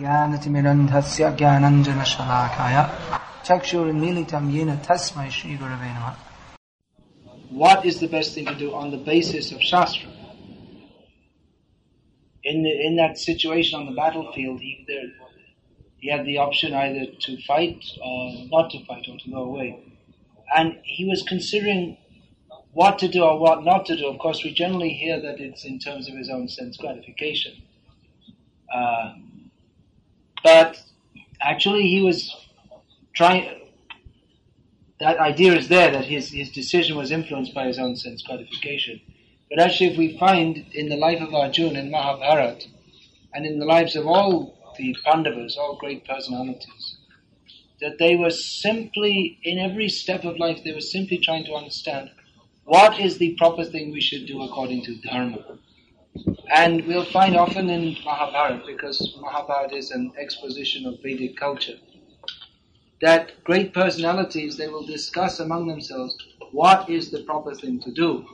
ज्ञानतिमिरन्धस्य ज्ञानञ्जनशलाकाय चक्षुर्मीलितं येन तस्मै श्रीगुरवे नमः what is the best thing to do on the basis of Shastra. In, the, in that situation on the battlefield, he, there, he had the option either to fight or not to fight or to go away. And he was considering what to do or what not to do. Of course, we generally hear that it's in terms of his own sense gratification. Uh, but actually, he was trying. That idea is there that his, his decision was influenced by his own sense gratification. But actually, if we find in the life of Arjuna in Mahabharata, and in the lives of all the Pandavas, all great personalities, that they were simply, in every step of life, they were simply trying to understand what is the proper thing we should do according to Dharma. And we'll find often in Mahabharata, because Mahabharata is an exposition of Vedic culture, that great personalities, they will discuss among themselves what is the proper thing to do.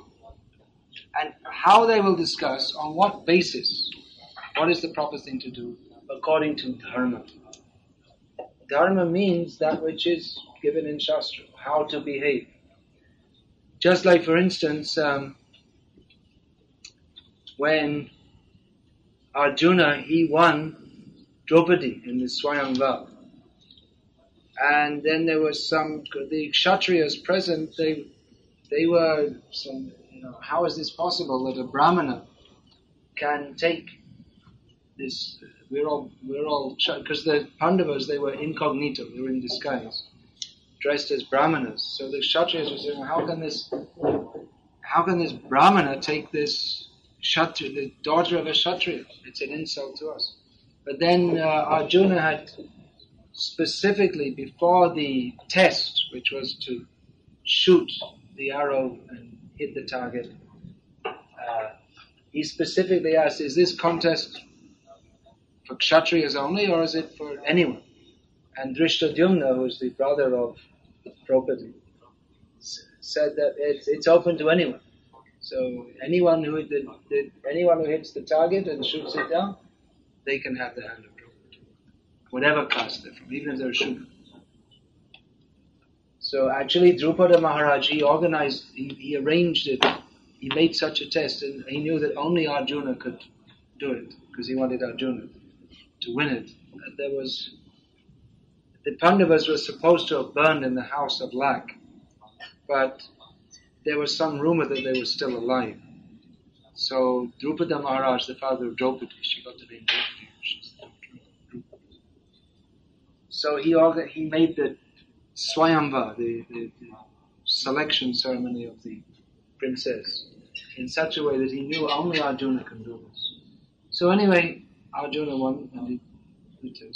And how they will discuss, on what basis, what is the proper thing to do according to Dharma. Dharma means that which is given in Shastra, how to behave. Just like, for instance, um, when Arjuna, he won Draupadi in the Swayamvar. And then there was some, the Kshatriyas present, they, they were some, you know, how is this possible that a Brahmana can take this, we're all, we're all, because the Pandavas, they were incognito, they were in disguise, dressed as Brahmanas. So the Kshatriyas were saying, how can this, how can this Brahmana take this Kshatriya, the daughter of a Kshatriya. It's an insult to us. But then uh, Arjuna had specifically before the test, which was to shoot the arrow and hit the target, uh, he specifically asked, is this contest for Kshatriyas only or is it for anyone? And Dhrishtadyumna, who's the brother of Draupadi, said that it's, it's open to anyone. So anyone who anyone who hits the target and shoots it down, they can have the hand of Draupadi, whatever caste they're from, even if they're Shudra. So actually, Drupada Maharaj he organized, he, he arranged it, he made such a test, and he knew that only Arjuna could do it because he wanted Arjuna to win it. And there was the Pandavas were supposed to have burned in the house of lac, but there was some rumor that they were still alive. So Drupada Maharaj, the father of Draupadi, she got the name Draupadi. So he he made the Swayamva, the, the, the selection ceremony of the princess, in such a way that he knew only Arjuna can do this. So anyway, Arjuna won and he, he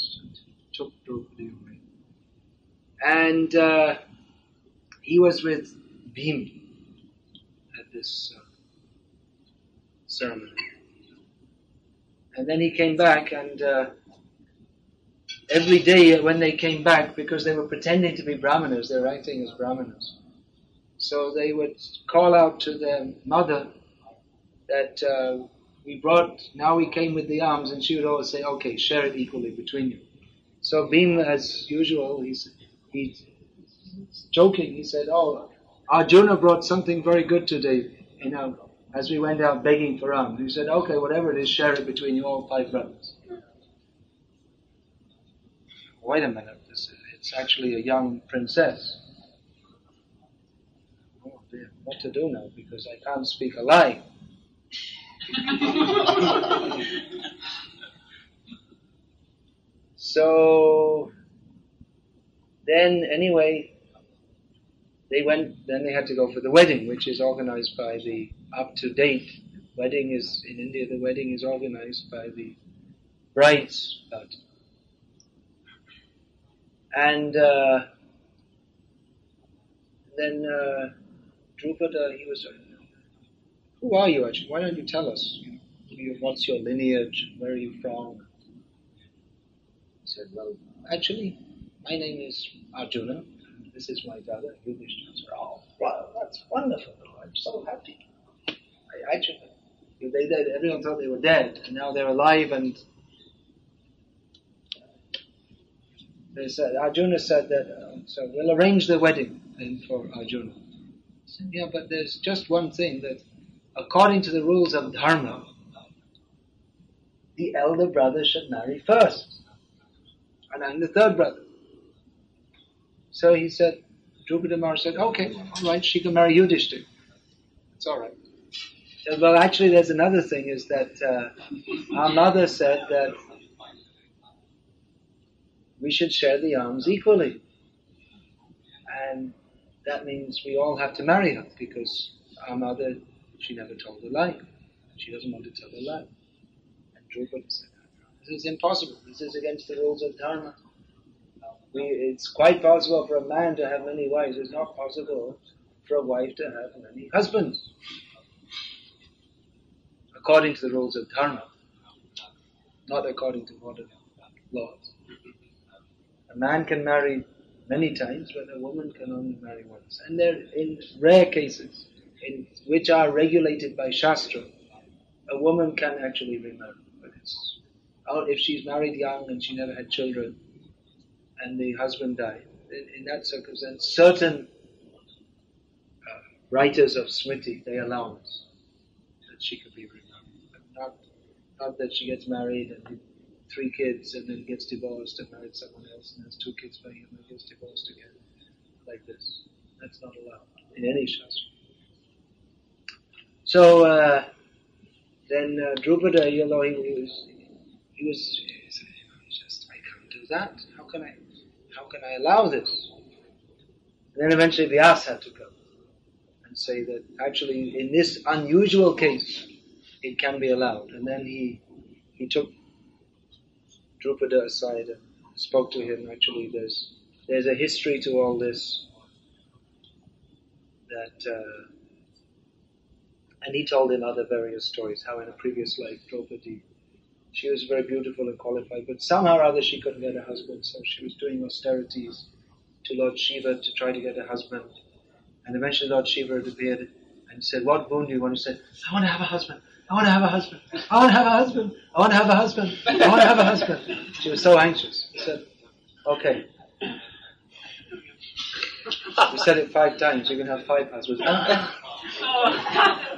took Draupadi away. And uh, he was with Bhim, this uh, ceremony. And then he came back, and uh, every day when they came back, because they were pretending to be brahmanas, they were acting as brahmanas. So they would call out to their mother that uh, we brought, now we came with the arms, and she would always say, okay, share it equally between you. So Bhima, as usual, he's, he's joking, he said, oh, Ah, Arjuna brought something very good today, you know, as we went out begging for alms. He said, okay, whatever it is, share it between you all five brothers. Wait a minute, this, it's actually a young princess. Oh dear, what to do now, because I can't speak a lie. so, then anyway, they went, then they had to go for the wedding, which is organized by the up to date wedding is in India. The wedding is organized by the bride's party, and uh, then uh, Drupada, he was, who are you actually? Why don't you tell us? What's your lineage? Where are you from? He said, well, actually, my name is Arjuna this is my daughter, Yudhishthira. Oh, wow, that's wonderful. I'm so happy. I actually, they, they, everyone thought they were dead, and now they're alive, and they said, Arjuna said that, uh, so we'll arrange the wedding for Arjuna. Said, yeah, but there's just one thing that according to the rules of dharma, the elder brother should marry first. And I'm the third brother. So he said, Drupada said, okay, all right, she can marry Yudhishthir. It's all right. Well, actually, there's another thing is that uh, our mother said that we should share the alms equally. And that means we all have to marry her because our mother, she never told a lie. She doesn't want to tell a lie. And Drupada said, this is impossible. This is against the rules of Dharma. We, it's quite possible for a man to have many wives. It's not possible for a wife to have many husbands. According to the rules of Dharma, not according to modern laws. A man can marry many times, but a woman can only marry once. And there, in rare cases, in which are regulated by Shastra, a woman can actually remarry. But if she's married young and she never had children, and the husband died, in, in that circumstance, certain uh, writers of Smriti, they allow us that she could be remarried. But not, not that she gets married and three kids and then gets divorced and marries someone else and has two kids by him and gets divorced again. Like this. That's not allowed in any Shastra. So uh, then uh, Drupada, you know, he, was, he was, he said, just, I can't do that. How can I, how can I allow this? And then eventually Vyasa had to come and say that actually in this unusual case, it can be allowed. And then he, he took Drupada aside and spoke to him. Actually, there's there's a history to all this. That uh, and he told him other various stories. How in a previous life, Draupadi, she was very beautiful and qualified, but somehow or other she couldn't get a husband. So she was doing austerities to Lord Shiva to try to get a husband. And eventually Lord Shiva appeared and said, "What boon do you want?" He said, "I want to have a husband." I want to have a husband. I want to have a husband. I want to have a husband. I want to have a husband. She was so anxious. He said, okay. We said it five times. You can have five husbands.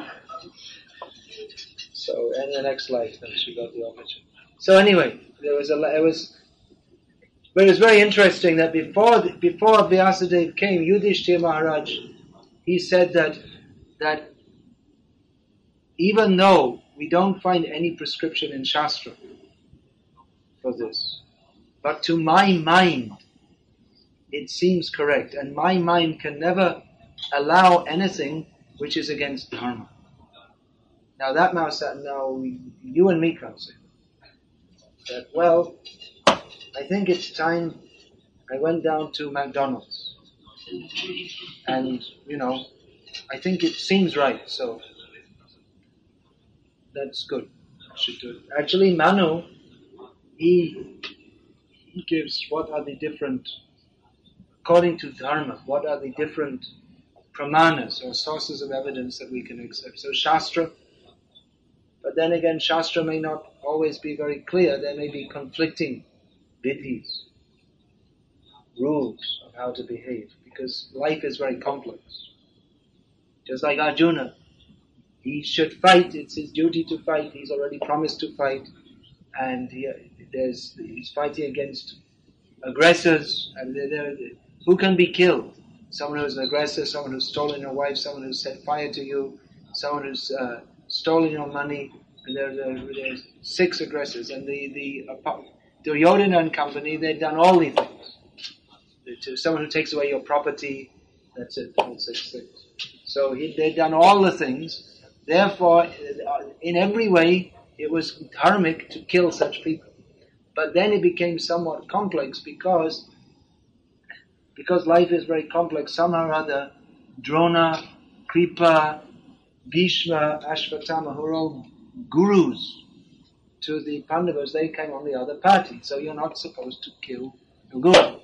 so, in the next life, then she got the opportunity. So anyway, there was a, it was, but it was very interesting that before before Vyasadeva came, Yudhishthira Maharaj, he said that that even though we don't find any prescription in Shastra for this, but to my mind, it seems correct, and my mind can never allow anything which is against dharma. Now that mouse, said, no, you and me can't say. Well, I think it's time. I went down to McDonald's, and you know, I think it seems right. So that's good. Should do it. Actually, Manu, he he gives what are the different, according to Dharma, what are the different pramanas or sources of evidence that we can accept. So Shastra, but then again, Shastra may not always be very clear. There may be conflicting vidhis, rules of how to behave, because life is very complex. Just like Arjuna, he should fight. It's his duty to fight. He's already promised to fight, and he, there's he's fighting against aggressors. And they're, they're, who can be killed? Someone who's an aggressor, someone who's stolen your wife, someone who's set fire to you, someone who's uh, stolen your money. And there, there, there's six aggressors, and the the uh, Duryodhana and company they've done all these things. To someone who takes away your property, that's it. That's six things. So he, they've done all the things Therefore, in every way, it was dharmic to kill such people. But then it became somewhat complex because, because life is very complex. Somehow or other, Drona, Kripa, Bhishma, Ashwatthama, who are all gurus to the Pandavas, they came on the other party. So you're not supposed to kill a guru.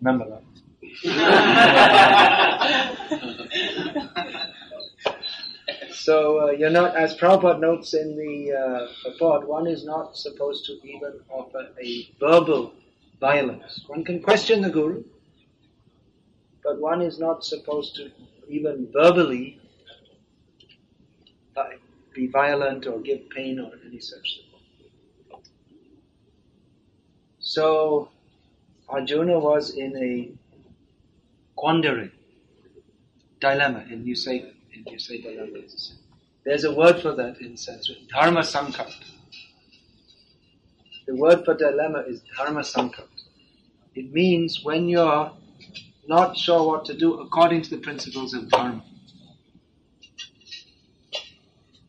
Remember that. So uh, you're not, as Prabhupada notes in the uh, purport, one is not supposed to even offer a verbal violence. One can question the Guru, but one is not supposed to even verbally be violent or give pain or any such thing. So Arjuna was in a quandary, dilemma, and you say, and you say dilemma. There's a word for that in Sanskrit, dharma sankat. The word for dilemma is dharma sankat. It means when you're not sure what to do according to the principles of dharma.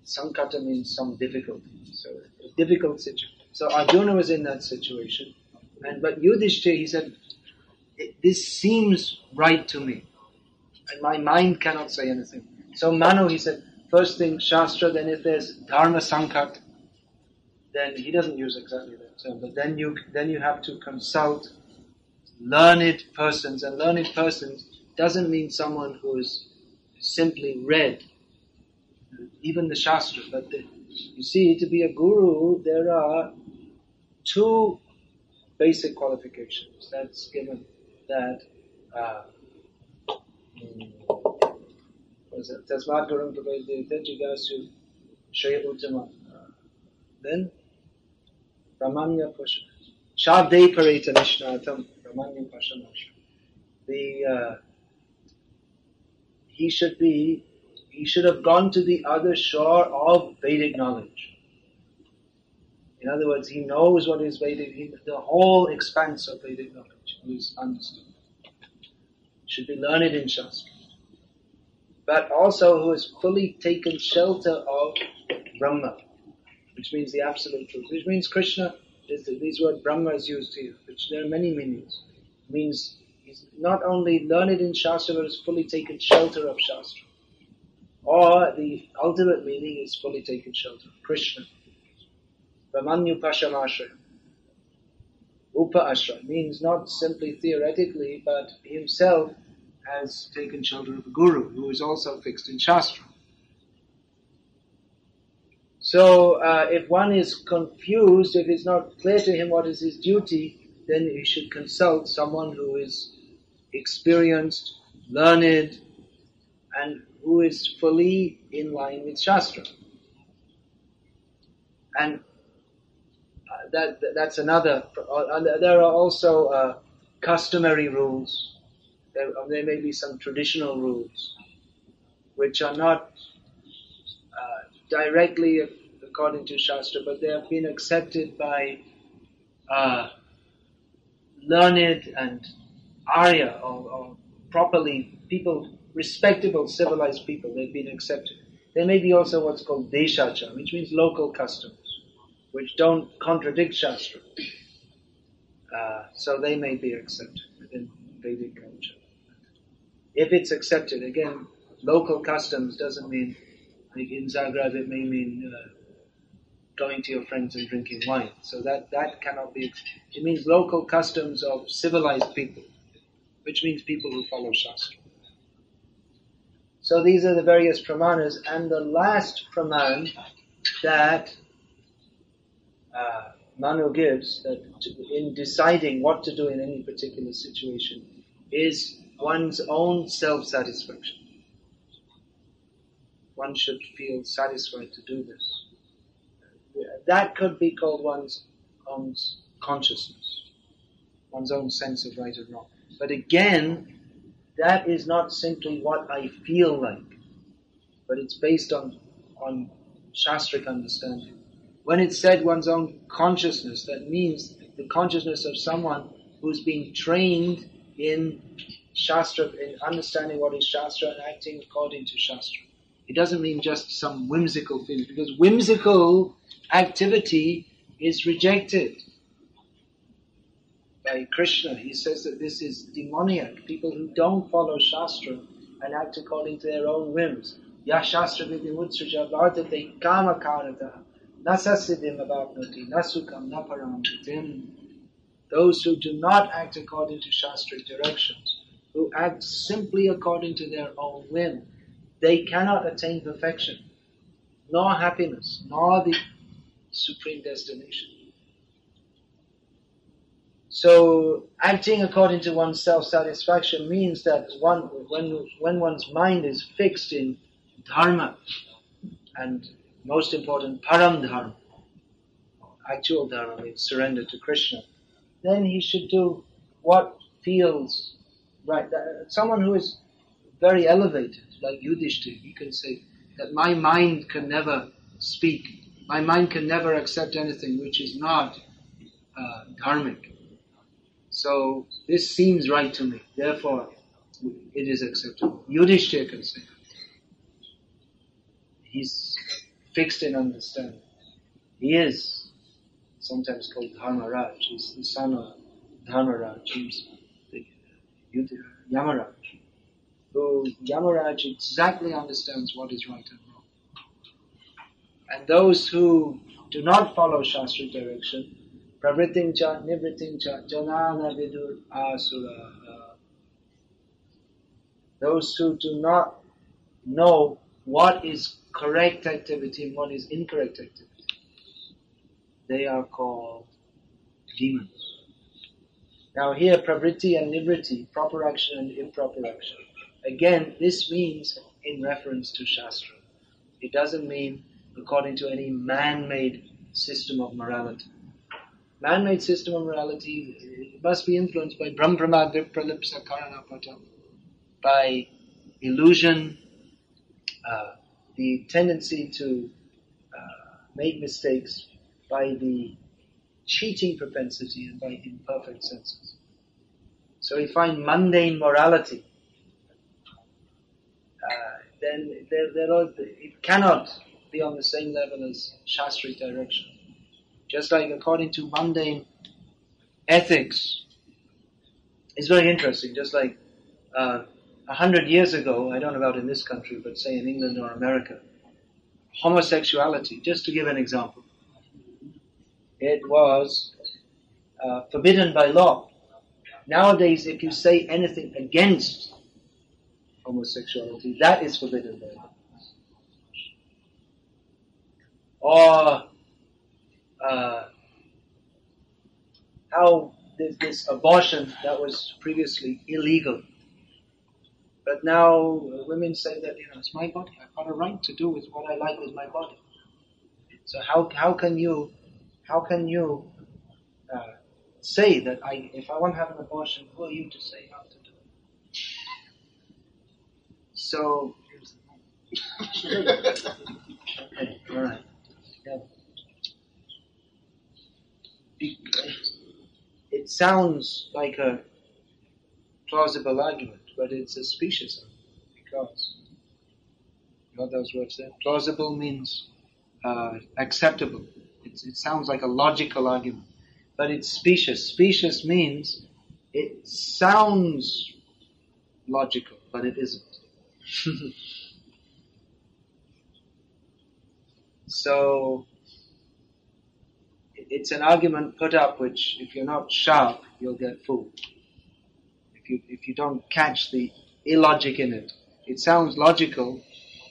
Sankata means some difficulty. So a difficult situation. So Arjuna was in that situation. And but Yudhishthira, he said, this seems right to me. And my mind cannot say anything. So Manu, he said, first thing Shastra, then if there's Dharma Sankat, then he doesn't use exactly that term, but then you then you have to consult learned persons, and learned persons doesn't mean someone who's simply read even the Shastra. But the, you see, to be a guru, there are two basic qualifications that's given that. Uh. Then, Brahmanya Pasha. Shabde Parita Nishnatam The, uh, he should be he should have gone to the other shore of Vedic knowledge. In other words, he knows what is Vedic, he, the whole expanse of Vedic knowledge is understood. Should be learned in Shastra. But also who has fully taken shelter of Brahma, which means the absolute truth, which means Krishna, this, word Brahma is used here, which there are many meanings. It means he's not only learned in Shastra, but has fully taken shelter of Shastra. Or the ultimate meaning is fully taken shelter. Of Krishna. Brahmanyu Pashamashra. Upa Ashra means not simply theoretically, but himself has taken shelter of a guru who is also fixed in Shastra. So, uh, if one is confused, if it's not clear to him what is his duty, then he should consult someone who is experienced, learned, and who is fully in line with Shastra. And uh, that, that's another, uh, there are also uh, customary rules. There, uh, there, may be some traditional rules which are not directly according to Shastra, but they have been accepted by uh, learned and Arya or, or properly people respectable, civilized people. They've been accepted. There may be also what's called deshacha, which means local customs, which don't contradict Shastra. Uh, so they may be accepted within Vedic culture. If it's accepted, again, local customs doesn't mean, like in Zagreb, it may mean uh, going to your friends and drinking wine. So that, that cannot be, it means local customs of civilized people, which means people who follow Shastra. So these are the various pramanas, and the last praman that uh, Manu gives that in deciding what to do in any particular situation is one's own self-satisfaction. One should feel satisfied to do this. That could be called one's own consciousness, one's own sense of right and wrong. But again, that is not simply what I feel like, but it's based on, on Shastric understanding. When it's said one's own consciousness, that means the consciousness of someone who's been trained in Shastra, in understanding what is Shastra and acting according to Shastra. It doesn't mean just some whimsical feeling, because whimsical activity is rejected by Krishna. He says that this is demoniac. People who don't follow Shastra and act according to their own whims. Ya Shastra Vidimutsraja Bhartate Kama Karata Nasasiddhim Abhapnoti Nasukam Naparam Those who do not act according to Shastric directions, who act simply according to their own whim, they cannot attain perfection. nor happiness, nor the supreme destination. So acting according to one's self-satisfaction means that one, when, when one's mind is fixed in dharma, and most important, param dharma, actual dharma means surrender to Krishna, then he should do what feels right. Someone who is very elevated, like Yudhishthir, he can say that my mind can never speak, my mind can never accept anything which is not uh, dharmic. So this seems right to me, therefore it is acceptable. Yudhishthir can say He's fixed in understanding. He is sometimes called Dharmaraj. He's the son of Dharmaraj. He's the Yamaraj. Who Yamaraj exactly understands what is right and wrong. And those who do not follow Shastra direction Pravriting cha cha janana vidur asura. Those who do not know what is correct activity and what is incorrect activity, they are called demons. Now here, pravriti and nivriti, proper action and improper action. Again, this means in reference to Shastra. It doesn't mean according to any man-made system of morality man-made system of morality must be influenced by Brahma Pralipsa Karanapatam, by illusion, uh, the tendency to uh, make mistakes, by the cheating propensity, and by imperfect senses. So we find mundane morality. Then are, it cannot be on the same level as Shastric direction. Just like according to mundane ethics, it's very interesting. Just like uh, a uh, hundred years ago, I don't know about in this country, but say in England or America, homosexuality, just to give an example, it was uh, forbidden by law. Nowadays, if you say anything against homosexuality, that is forbidden law. Or uh, how this, this, abortion that was previously illegal. But now women say that, you know, it's my body. I've got a right to do with what I like with my body. So how, how can you, how can you uh, say that I, if I want to have an abortion, who are you to say how to do it? So, okay, all right. Yeah it sounds like a plausible argument, but it's a specious argument because you know those words there. Plausible means uh, acceptable. It's, it sounds like a logical argument, but it's specious. Specious means it sounds logical, but it isn't. so it's an argument put up which, if you're not sharp, you'll get fooled. If you, if you don't catch the illogic in it, it sounds logical,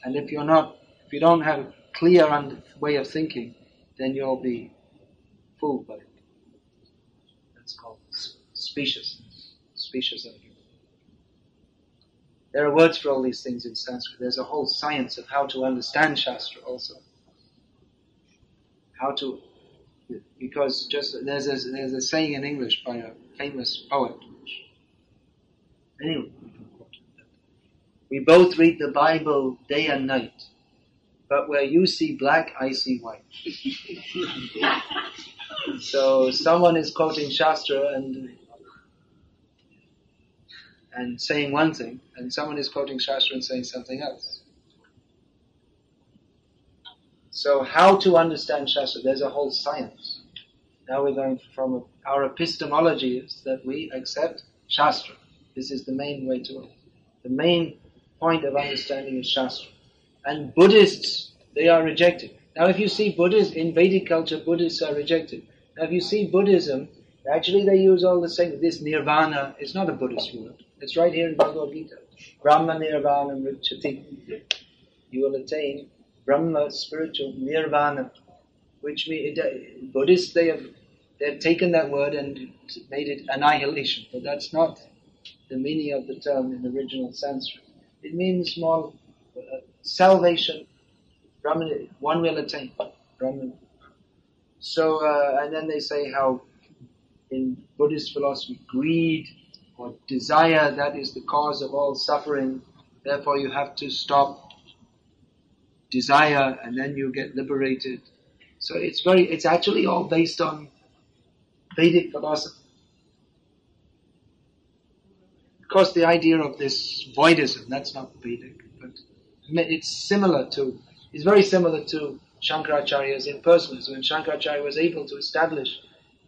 and if you're not, if you don't have a clear way of thinking, then you'll be fooled by it. That's called speciousness, specious argument. There are words for all these things in Sanskrit. There's a whole science of how to understand Shastra also. How to because just there's a, there's a saying in English by a famous poet. Anyway, we both read the Bible day and night, but where you see black, I see white. so someone is quoting Shastra and and saying one thing, and someone is quoting Shastra and saying something else. So how to understand Shastra? There's a whole science. Now we're going from our epistemology is that we accept Shastra. This is the main way to it. The main point of understanding is Shastra. And Buddhists, they are rejected. Now if you see Buddhists, in Vedic culture, Buddhists are rejected. Now if you see Buddhism, actually they use all the same, this nirvana is not a Buddhist word. It's right here in Bhagavad Gita. Brahma nirvana mrichati. You will attain Brahma, spiritual, nirvana, which means Buddhists they have they've taken that word and made it annihilation, but that's not the meaning of the term in the original Sanskrit. It means more uh, salvation. Brahman, one will attain Brahman. So, uh, and then they say how in Buddhist philosophy, greed or desire that is the cause of all suffering. Therefore, you have to stop desire, and then you get liberated. So it's very, it's actually all based on Vedic philosophy. Of course, the idea of this voidism, that's not Vedic, but it's similar to, it's very similar to Shankaracharya's impersonalism. When Shankaracharya was able to establish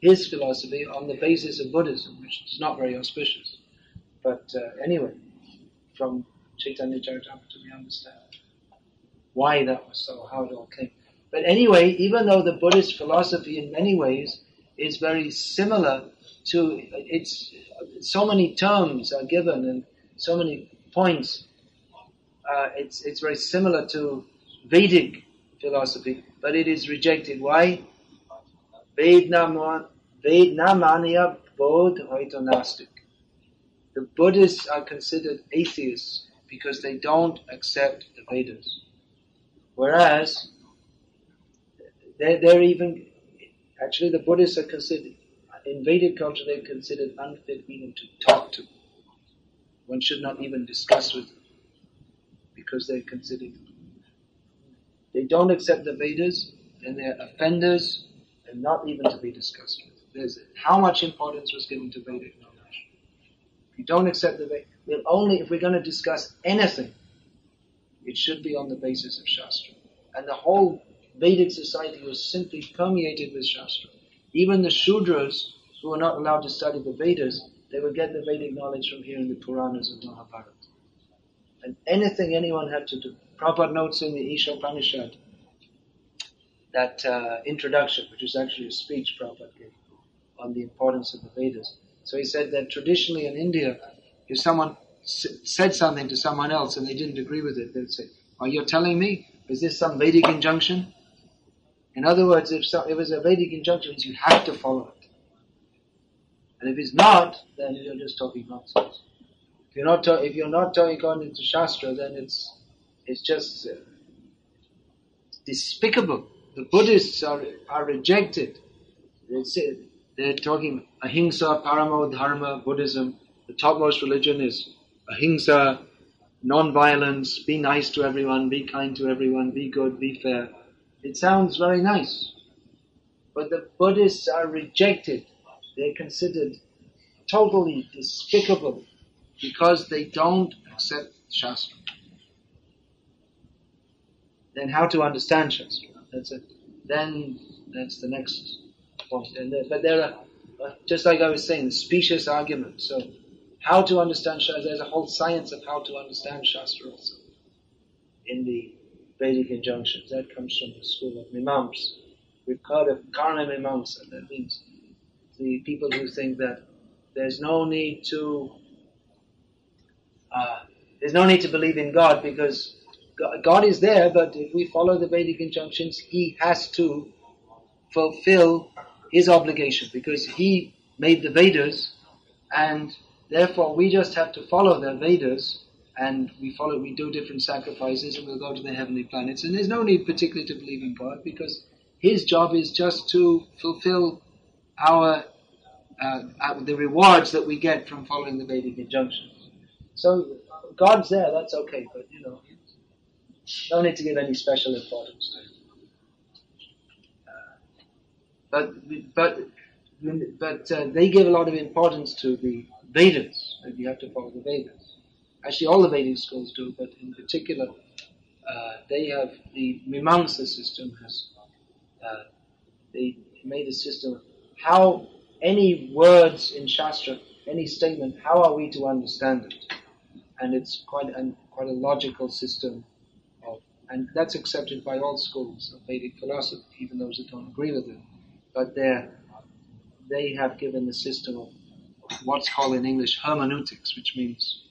his philosophy on the basis of Buddhism, which is not very auspicious. But uh, anyway, from Chaitanya Charitamrita we understand why that was so, how it all came. But anyway, even though the Buddhist philosophy in many ways is very similar to it's so many terms are given and so many points. Uh, it's it's very similar to Vedic philosophy, but it is rejected. Why? The Buddhists are considered atheists because they don't accept the Vedas. Whereas they're, they're even Actually, the Buddhists are considered, in Vedic culture, they're considered unfit even to talk to. One should not even discuss with them because they're considered. They don't accept the Vedas and they're offenders and not even to be discussed with. There's how much importance was given to Vedic knowledge. If you don't accept the Vedic, we'll only if we're going to discuss anything, it should be on the basis of Shastra. And the whole Vedic society was simply permeated with Shastra. Even the Shudras, who were not allowed to study the Vedas, they would get the Vedic knowledge from hearing the Puranas of Mahabharata. And anything anyone had to do. Prabhupada notes in the Isha Upanishad, that uh, introduction, which is actually a speech Prabhupada gave on the importance of the Vedas. So he said that traditionally in India, if someone s- said something to someone else and they didn't agree with it, they'd say, Are you telling me? Is this some Vedic injunction? In other words, if, so, if it's a Vedic injunction, you have to follow it. And if it's not, then you're just talking nonsense. If you're not, if you're not talking according to Shastra, then it's, it's just uh, despicable. The Buddhists are, are rejected. Say, they're talking ahimsa, paramo dharma, Buddhism. The topmost religion is ahimsa, non-violence, be nice to everyone, be kind to everyone, be good, be fair. It sounds very nice. But the Buddhists are rejected. They're considered totally despicable because they don't accept Shastra. Then how to understand Shastra? That's it. Then that's the next but there are, uh, just like I was saying, specious arguments. So how to understand Shastra, there's a whole science of how to understand Shastra also in the Vedic injunctions. That comes from the school of Mimamsa. We've heard of Karma Mimamsa. That means the people who think that there's no need to uh, there's no need to believe in God because God is there, but if we follow the Vedic injunctions, He has to fulfill His obligation because He made the Vedas, and therefore we just have to follow the Vedas and we follow, we do different sacrifices, and we'll go to the heavenly planets. And there's no need particularly to believe in God because His job is just to fulfill our, uh, our the rewards that we get from following the Vedic injunctions. So God's there, that's okay, but you know, no need to give any special importance to. Uh, but but but uh, they give a lot of importance to the Vedas, and you have to follow the Vedas. Actually, all the Vedic schools do, but in particular, uh, they have the Mimamsa system has uh, they made a system how any words in Shastra, any statement, how are we to understand it? And it's quite quite a logical system of, and that's accepted by all schools of Vedic philosophy, even those that don't agree with it. But they they have given the system of what's called in English hermeneutics, which means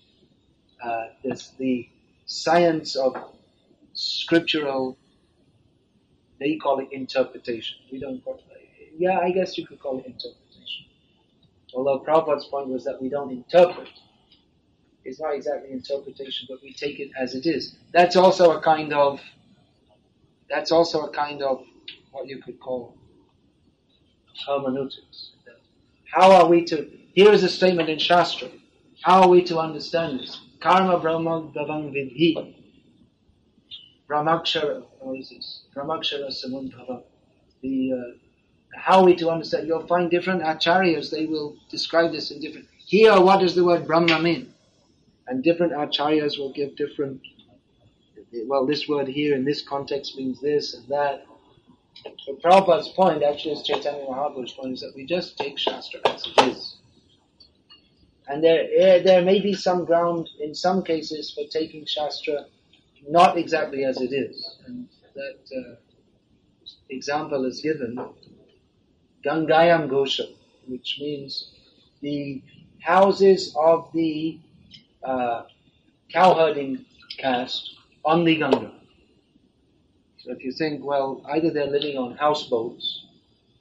uh, is the science of scriptural They call it interpretation. We don't call it, yeah, I guess you could call it interpretation. Although Prabhupada's point was that we don't interpret. It's not exactly interpretation, but we take it as it is. That's also a kind of, that's also a kind of what you could call hermeneutics. How are we to, here is a statement in Shastra. How are we to understand this? Karma Brahma Bhavang Vidhi. Brahmakshara, what is this? Brahmakshara Samumbhava. The, uh, how are we to understand? You'll find different acharyas, they will describe this in different. Here, what does the word Brahma mean? And different acharyas will give different. Well, this word here in this context means this and that. But Prabhupada's point, actually, is Chaitanya Mahaprabhu's point, is that we just take Shastra as it is. And there, eh, there may be some ground in some cases for taking Shastra not exactly as it is. And that uh, example is given Gangayam Gosha, which means the houses of the uh, cowherding caste on the Ganga. So if you think, well, either they're living on houseboats,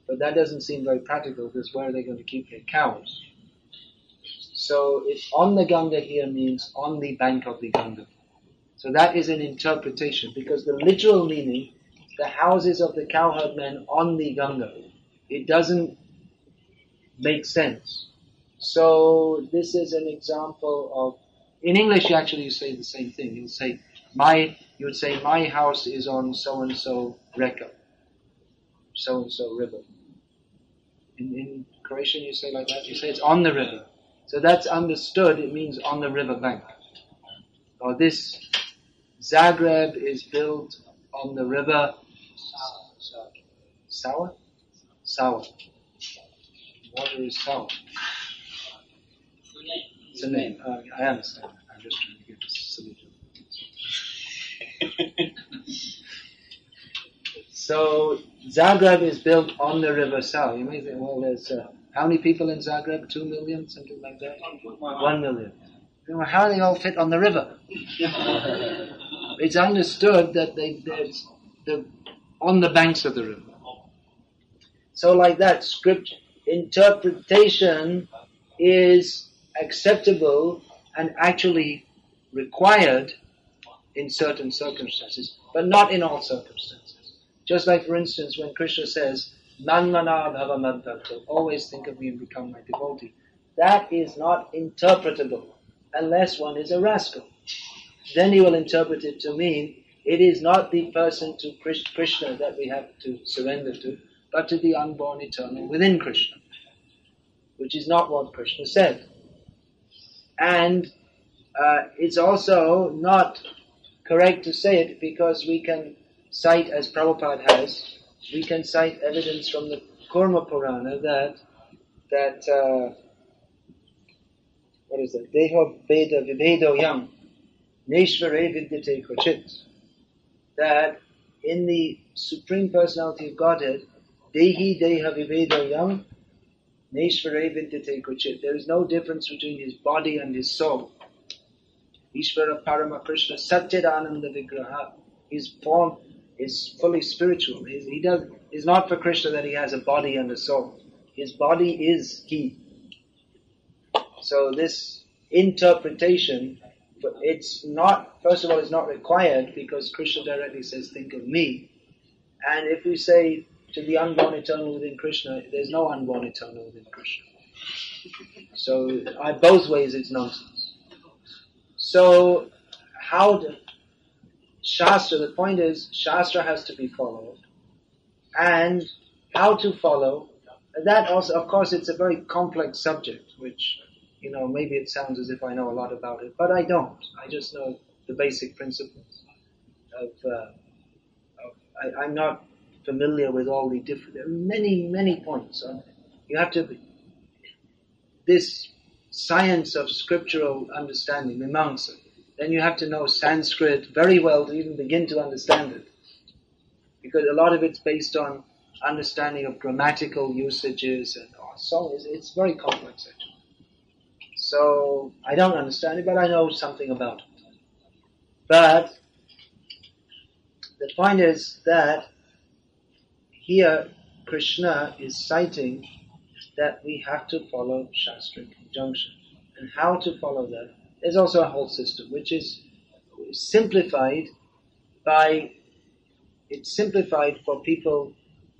but that doesn't seem very practical because where are they going to keep their cows? So if on the Ganga here means on the bank of the Ganga. So that is an interpretation because the literal meaning, the houses of the cowherd men on the Ganga it doesn't make sense. So this is an example of, in English you actually say the same thing. You'll say, my, you would say, my house is on so-and-so reka, so-and-so river. In, in Croatian you say like that, you say it's on the river. So that's understood, it means on the river bank. Or this Zagreb is built on the river Sour? sour. Water is sour. It's a name. Uh, I understand. I'm just trying to get a solution. So Zagreb is built on the River Sal. You may think, well, there's uh, how many people in Zagreb? Two million, something like that. One million. Well, how do they all fit on the river? it's understood that they, they're on the banks of the river. So like that, script interpretation is acceptable and actually required in certain circumstances, but not in all circumstances. Just like, for instance, when Krishna says, Man-mana bhava always think of me and become my devotee. That is not interpretable unless one is a rascal. Then he will interpret it to mean it is not the person to Krishna that we have to surrender to, but to the unborn eternal within Krishna, which is not what Krishna said. And uh, it's also not correct to say it because we can cite, as Prabhupada has, we can cite evidence from the Kurma Purana that that uh, what is it? Deho Veda Vivedo Yam Neshvare Vidyate Kochit. That in the Supreme Personality of Godhead, Dehi Deha Vivedayam Neshvare Vidyate Kuchit. There is no difference between his body and his soul. Ishvara Parama Krishna Satchidananda Vigraha. His form is fully spiritual. He, he does, it's not for Krishna that he has a body and a soul. His body is he. So this interpretation, it's not, first of all, it's not required because Krishna directly says, think of me. And if we say to the unborn eternal within Krishna, there's no unborn eternal within Krishna. So I, both ways it's nonsense. So how to, Shastra, the point is Shastra has to be followed. And how to follow, that also, of course, it's a very complex subject, which, you know, maybe it sounds as if I know a lot about it, but I don't. I just know the basic principles of, uh, of I, I'm not familiar with all the different, there are many, many points. on it. You have to, this science of scriptural understanding, Mimamsa, then you have to know Sanskrit very well to even begin to understand it. Because a lot of it's based on understanding of grammatical usages and so it's, it's very complex actually. So I don't understand it, but I know something about it. But the point is that here Krishna is citing that we have to follow Shastric injunction. And how to follow that? There's also a whole system which is simplified by, it's simplified for people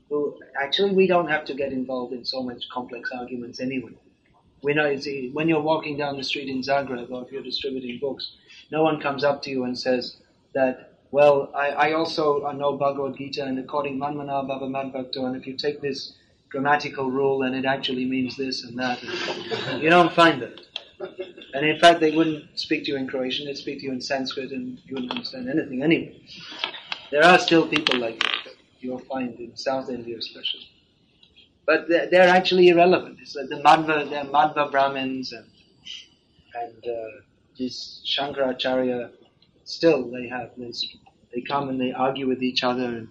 who, actually we don't have to get involved in so much complex arguments anyway. We know, when you're walking down the street in Zagreb or if you're distributing books, no one comes up to you and says that well, I, I also know Bhagavad Gita and according Man-mana Bhava Madbhakto, and if you take this grammatical rule and it actually means this and that, you don't find that. And in fact, they wouldn't speak to you in Croatian, they'd speak to you in Sanskrit and you wouldn't understand anything anyway. There are still people like that, that you'll find in South India especially. But they're, they're actually irrelevant. It's like the Madhva, they're Madhva Brahmins and, and uh, these Shankaracharya, still they have this they come and they argue with each other and,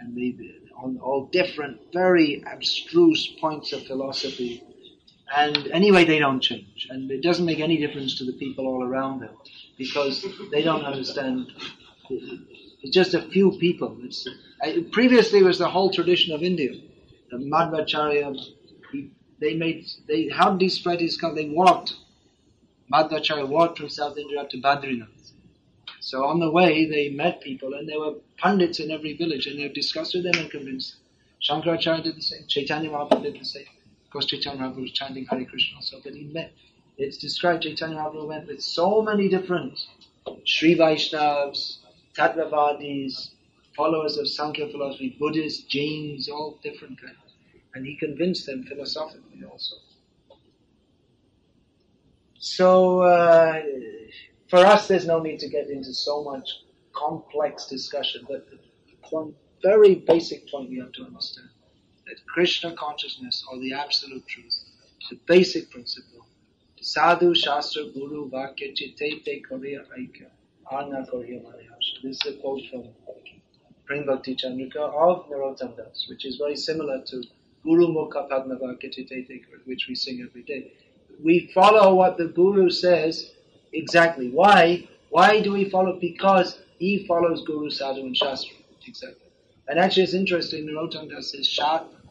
and they, on all different, very abstruse points of philosophy. And anyway, they don't change. And it doesn't make any difference to the people all around them because they don't understand. It's just a few people. It's, previously, it was the whole tradition of India. The Madhvacharya, they made, they, how did he spread his culture? They walked. Madhvacharya walked from South India up to Badrinath. So on the way, they met people, and there were pundits in every village, and they discussed with them and convinced them. Shankaracharya did the same. Chaitanya Mahaprabhu did the same. Of course, Chaitanya Mahaprabhu was chanting Hare Krishna also, but he met. It's described Chaitanya Mahaprabhu went with so many different Sri Vaishnavas, Tattvavadis, followers of Sankhya philosophy, Buddhists, Jains, all different kinds. And he convinced them philosophically also. So, uh, for us, there's no need to get into so much complex discussion, but one very basic point we have to understand that Krishna consciousness or the absolute truth, the basic principle, sadhu shastra guru vakya te koriya aikya arna koriya This is a quote from Bhakti Chandrika of Narottam Das, which is very similar to Guru Mukha Padma Vakya Chitte which we sing every day. We follow what the Guru says Exactly. Why? Why do we follow? Because he follows Guru, Sadhu, and Shastra. Exactly. And actually, it's interesting. Narottam says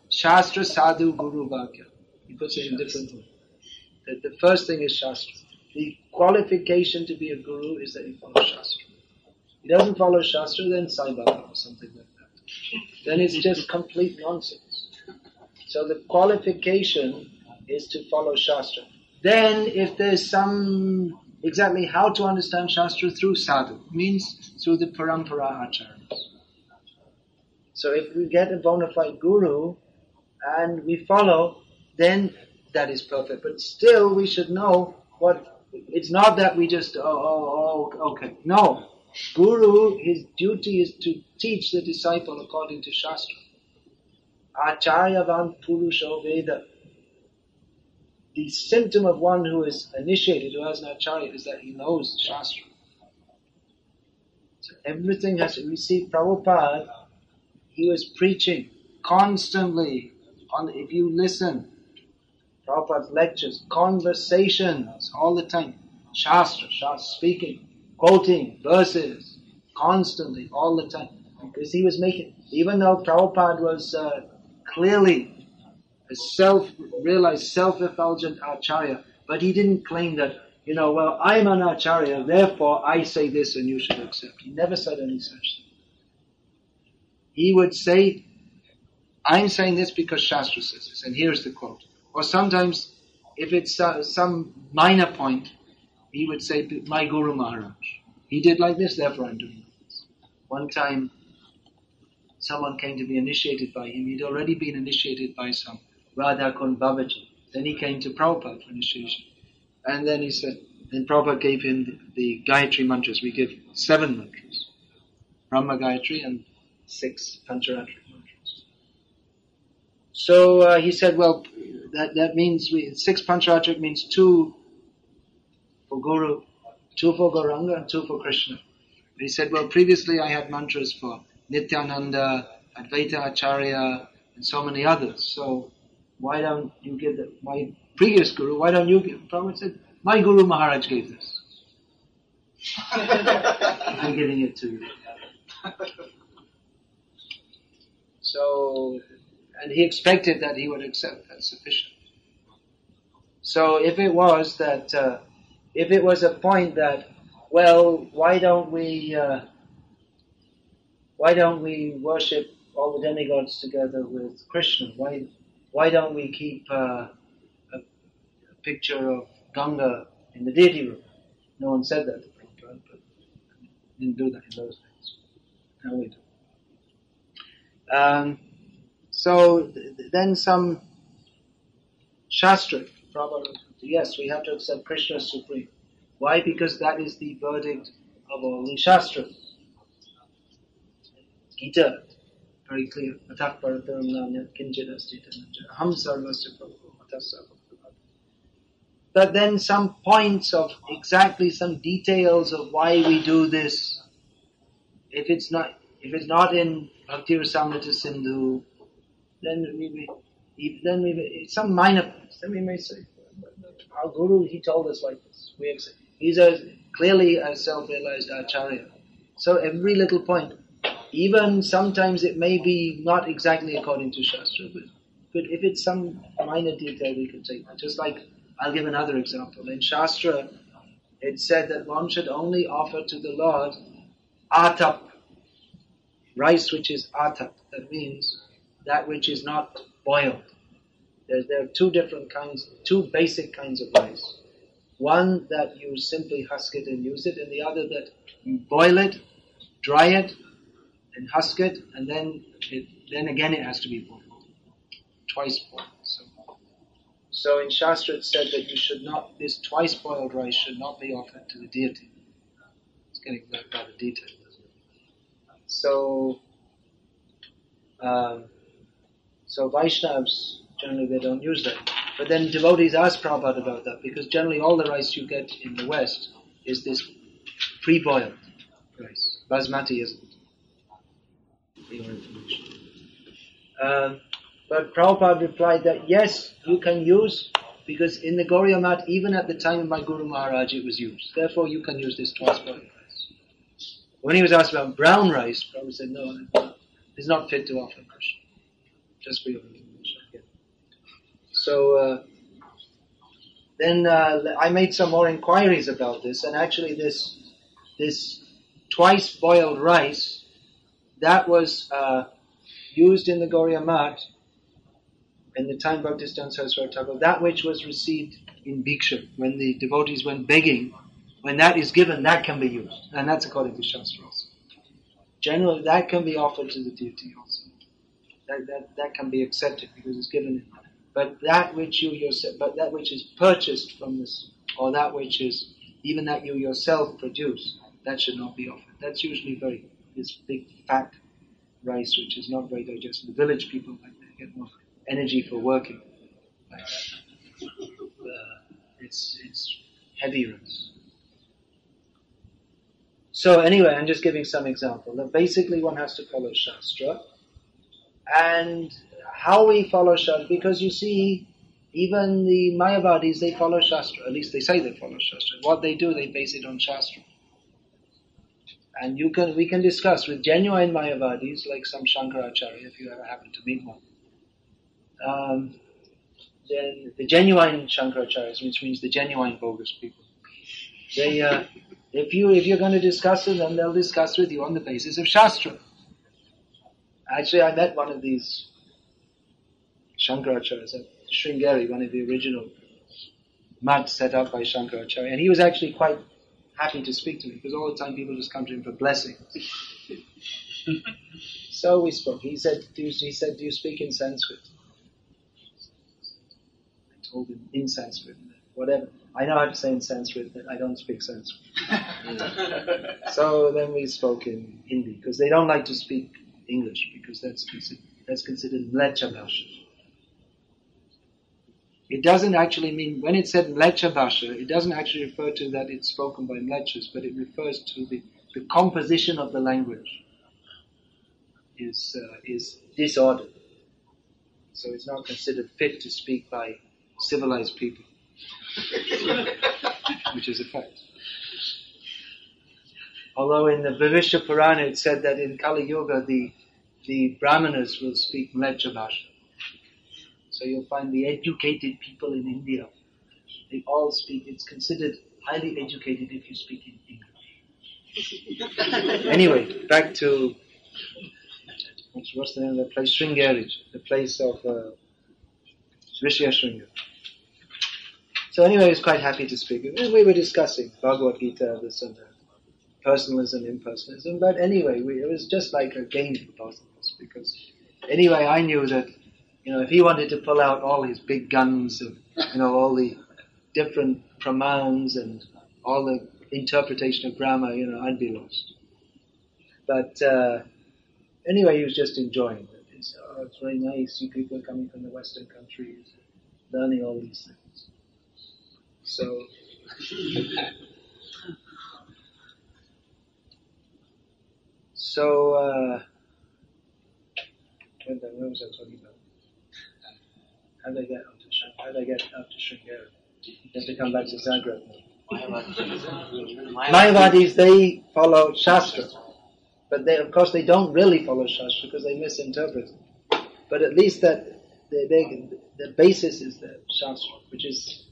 Shastra, Sadhu, Guru, Vakya. He puts it in different ways. That the first thing is Shastra. The qualification to be a guru is that he follows Shastra. He doesn't follow Shastra, then Sai Baba or something like that. Then it's just complete nonsense. So the qualification is to follow Shastra. Then, if there's some exactly how to understand Shastra through sadhu, means through the parampara acharyas. So if we get a bona fide guru and we follow, then that is perfect. But still, we should know what. It's not that we just oh oh oh okay. No, guru his duty is to teach the disciple according to Shastra. Acharyavan Purusho Veda the symptom of one who is initiated, who has an acharya, is that he knows Shastra. So everything has to receive Prabhupada. He was preaching constantly. On if you listen, Prabhupada's lectures, conversations all the time, Shastra, Shastra speaking, quoting verses constantly all the time, because he was making. Even though Prabhupada was uh, clearly a self-realized, self-effulgent acharya, but he didn't claim that, you know, well, I'm an acharya, therefore I say this and you should accept. He never said any such thing. He would say, I'm saying this because Shastra says this, and here's the quote. Or sometimes, if it's uh, some minor point, he would say, my Guru Maharaj. He did like this, therefore I'm doing this. One time, someone came to be initiated by him. He'd already been initiated by some Babaji. Then he came to Prabhupada for initiation. And then he said, then Prabhupada gave him the, the Gayatri mantras. We give seven mantras. Brahma Gayatri and six Pancharatric mantras. So uh, he said, well, that, that means we, six Pancharatric means two for Guru, two for Gauranga and two for Krishna. He said, well, previously I had mantras for Nityananda, Advaita Acharya, and so many others. So why don't you give the, my previous guru, why don't you give? Prabhupada said, my guru Maharaj gave this. I'm giving it to you. So, and he expected that he would accept that sufficient. So if it was that, uh, if it was a point that, well, why don't we, uh, why don't we worship all the demigods together with Krishna? Why, why don't we keep uh, a, a picture of Ganga in the deity room? No one said that to Prabhupada, but didn't do that in those days. Now we do. Um, so th- then some Shastra, Prabhupada, yes, we have to accept Krishna as supreme. Why? Because that is the verdict of all the Shastra. Gita, very clear. But then some points of exactly some details of why we do this. If it's not, if it's not in Bhakti Rasamrita Sindhu, then we, we then we some minor points. Then we may say, our Guru he told us like this. We accept. He's a clearly a self-realized acharya. So every little point, even sometimes it may be not exactly according to Shastra, but, but if it's some minor detail, we can take that. Just like, I'll give another example. In Shastra, it said that one should only offer to the Lord atap, rice which is atap. That means that which is not boiled. There, there are two different kinds, two basic kinds of rice. One that you simply husk it and use it, and the other that you boil it, dry it, and husk it, and then it, then again it has to be boiled. Twice boiled. So, so in Shastra it said that you should not, this twice boiled rice should not be offered to the deity. It's getting rather detailed? So, um, so Vaishnavas, generally they don't use that. But then devotees ask Prabhupada about that because generally all the rice you get in the West is this pre-boiled rice. Basmati isn't. Information. Um, but Prabhupada replied that yes, you can use because in the Gaudiya Math, even at the time of my Guru Maharaj, it was used. Therefore, you can use this twice boiled rice. When he was asked about brown rice, Prabhupada said, no, it's not fit to offer Krishna. Just for your information. So uh, then uh, I made some more inquiries about this, and actually this this twice boiled rice that was uh, used in the Gaudiya Math in the time Bhaktisiddhanta Saraswati Thakur, that which was received in Bhiksha, when the devotees went begging, when that is given, that can be used. And that's according to Shastra also. Generally, that can be offered to the deity also. That, that, that can be accepted because it's given but that which you yourself, but that which is purchased from this, or that which is even that you yourself produce, that should not be offered. That's usually very this big fat rice, which is not very digestible. The village people like they get more energy for working. Like uh, it's it's heavy rice. So anyway, I'm just giving some example. That basically one has to follow Shastra, and how we follow Shastra, because you see, even the Mayavadis, they follow Shastra. At least they say they follow Shastra. What they do, they base it on Shastra. And you can, we can discuss with genuine Mayavadis, like some Shankaracharya, if you ever happen to meet one. Um, then the genuine Shankaracharyas, which means the genuine bogus people, they, uh, if you if you're going to discuss it, then they'll discuss with you on the basis of Shastra. Actually, I met one of these Shankaracharya at Sringeri, one of the original mats set up by Shankaracharya. And he was actually quite happy to speak to me because all the time people just come to him for blessings. so we spoke. He said, do you, he said, do you speak in Sanskrit? I told him in Sanskrit, whatever. I know how to say in Sanskrit, but I don't speak Sanskrit. so then we spoke in Hindi because they don't like to speak English because that's considered, that's considered Mlecha it doesn't actually mean, when it said Mlecha Bhasha, it doesn't actually refer to that it's spoken by Mlechas, but it refers to the, the composition of the language is, uh, is disordered. So it's not considered fit to speak by civilized people, which is a fact. Although in the Bhavishya Purana it said that in Kali Yuga the, the Brahmanas will speak Mleccha Bhasha. So you'll find the educated people in India, they all speak, it's considered highly educated if you speak in English. anyway, back to, what's, what's the name of the place? Sringeri, the place of uh, Rishya So anyway, I was quite happy to speak. We were discussing Bhagavad Gita, this and that personalism, impersonalism. But anyway, we, it was just like a game for both of us because anyway, I knew that you know if he wanted to pull out all his big guns of you know all the different pramans and all the interpretation of grammar, you know, I'd be lost. But uh, anyway, he was just enjoying it. It's, oh, it's very nice. You people are coming from the Western countries, learning all these things. So. So, uh, was I talking about? How did I get out to Shanghai? How did I get out to Sringeri? You have to come back to Zagreb Mayavadis, they follow Shastra. But they, of course, they don't really follow Shastra because they misinterpret. But at least that they, they, the basis is the Shastra, which is,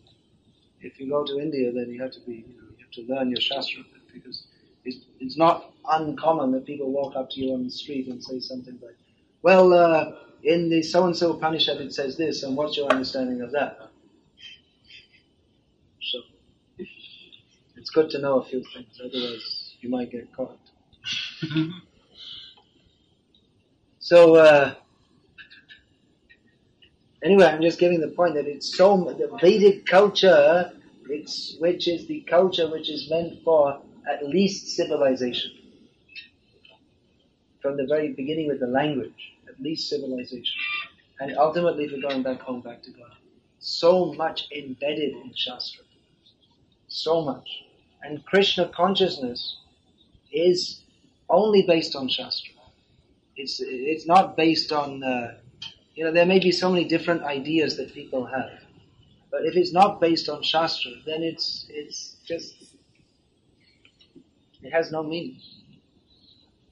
if you go to India, then you have to be, you, know, you have to learn your Shastra because it's, it's not uncommon that people walk up to you on the street and say something like, well, uh, in the so-and-so Upanishad it says this, and what's your understanding of that? So, it's good to know a few things, otherwise you might get caught. so, uh, anyway, I'm just giving the point that it's so, the Vedic culture, it's, which is the culture which is meant for at least civilization from the very beginning with the language, least civilization. And ultimately, you're going back home, back to God. So much embedded in Shastra. So much. And Krishna consciousness is only based on Shastra. It's, it's not based on, uh, you know, there may be so many different ideas that people have. But if it's not based on Shastra, then it's, it's just, it has no meaning.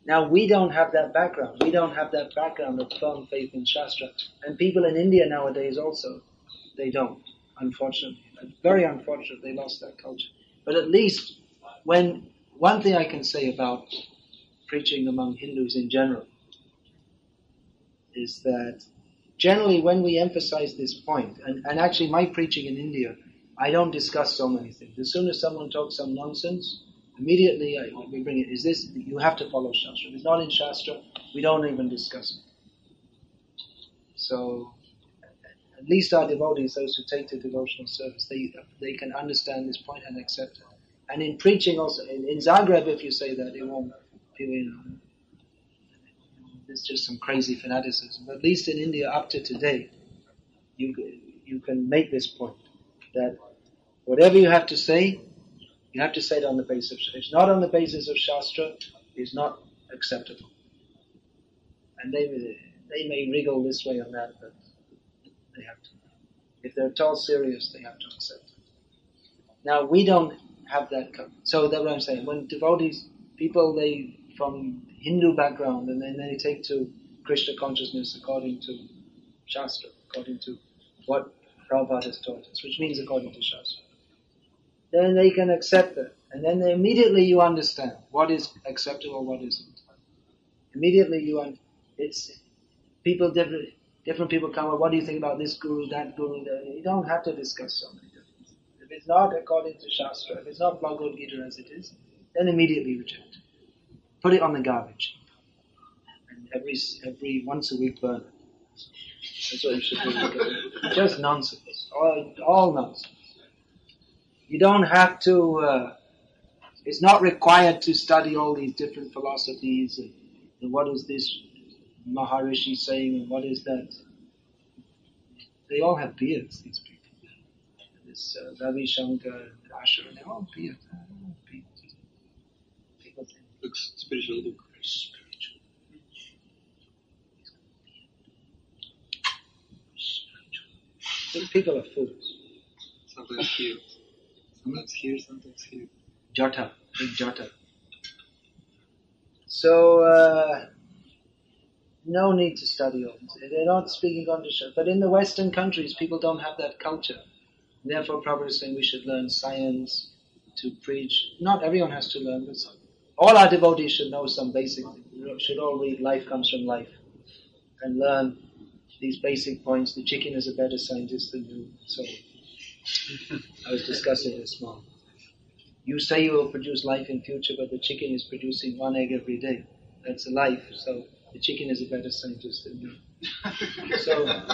Now we don't have that background. We don't have that background of firm faith in Shastra. And people in India nowadays also, they don't, unfortunately. Very unfortunate they lost that culture. But at least when, one thing I can say about preaching among Hindus in general is that generally when we emphasize this point, and, and actually my preaching in India, I don't discuss so many things. As soon as someone talks some nonsense, Immediately I, we bring it. Is this, you have to follow Shastra. If it's not in Shastra, we don't even discuss it. So, at least our devotees, those who take to devotional service, they, they can understand this point and accept it. And in preaching also, in, in Zagreb, if you say that, it won't, you know, there's just some crazy fanaticism. But at least in India, up to today, you, you can make this point that whatever you have to say, you have to say it on the basis of, it's not on the basis of Shastra, it's not acceptable. And they, they may wriggle this way or that, but they have to. If they're at all serious, they have to accept it. Now, we don't have that. So that's what I'm saying. When devotees, people, they, from Hindu background, and then they take to Krishna consciousness according to Shastra, according to what Prabhupada has taught us, which means according to Shastra then they can accept it. And then immediately you understand what is acceptable, what isn't. Immediately you un- it's people different different people come up, what do you think about this guru, that guru? You don't have to discuss so many different If it's not according to Shastra, if it's not Bhagavad Gita as it is, then immediately reject. Put it on the garbage. And every every once a week burn it. That's what you should do. Just nonsense. All, all nonsense. You don't have to, uh, it's not required to study all these different philosophies and, and what is this Maharishi saying and what is that. They all have beards, these people. This uh, Ravi Shankar and Asher, they all have beards. Looks spiritual look. Spiritual. Spiritual. People are fools. Sometimes cute. Here, sometimes here. big jata. So, uh, no need to study all. They're not speaking Gandhisha. But in the Western countries, people don't have that culture. Therefore, Prabhupada is saying we should learn science to preach. Not everyone has to learn, but all our devotees should know some basic should all read Life Comes from Life and learn these basic points. The chicken is a better scientist than you. So, I was discussing this morning. You say you will produce life in future, but the chicken is producing one egg every day. That's a life. So the chicken is a better scientist than you. so,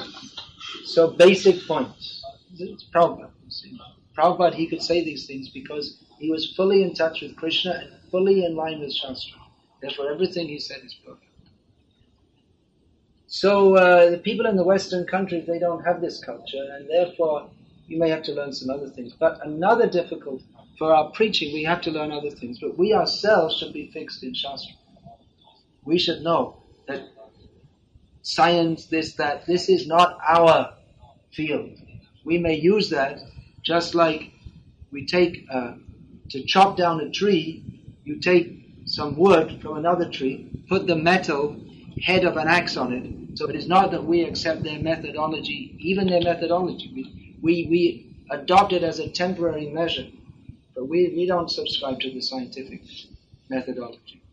so basic points. It's Prabhupada. See. Prabhupada, he could say these things because he was fully in touch with Krishna and fully in line with Shastra. Therefore, everything he said is perfect. So uh, the people in the Western countries, they don't have this culture, and therefore you may have to learn some other things. But another difficult for our preaching, we have to learn other things. But we ourselves should be fixed in Shastra. We should know that science, this, that, this is not our field. We may use that just like we take uh, to chop down a tree. You take some wood from another tree, put the metal head of an axe on it. So it is not that we accept their methodology, even their methodology. We, we, we adopt it as a temporary measure. But we, we don't subscribe to the scientific methodology.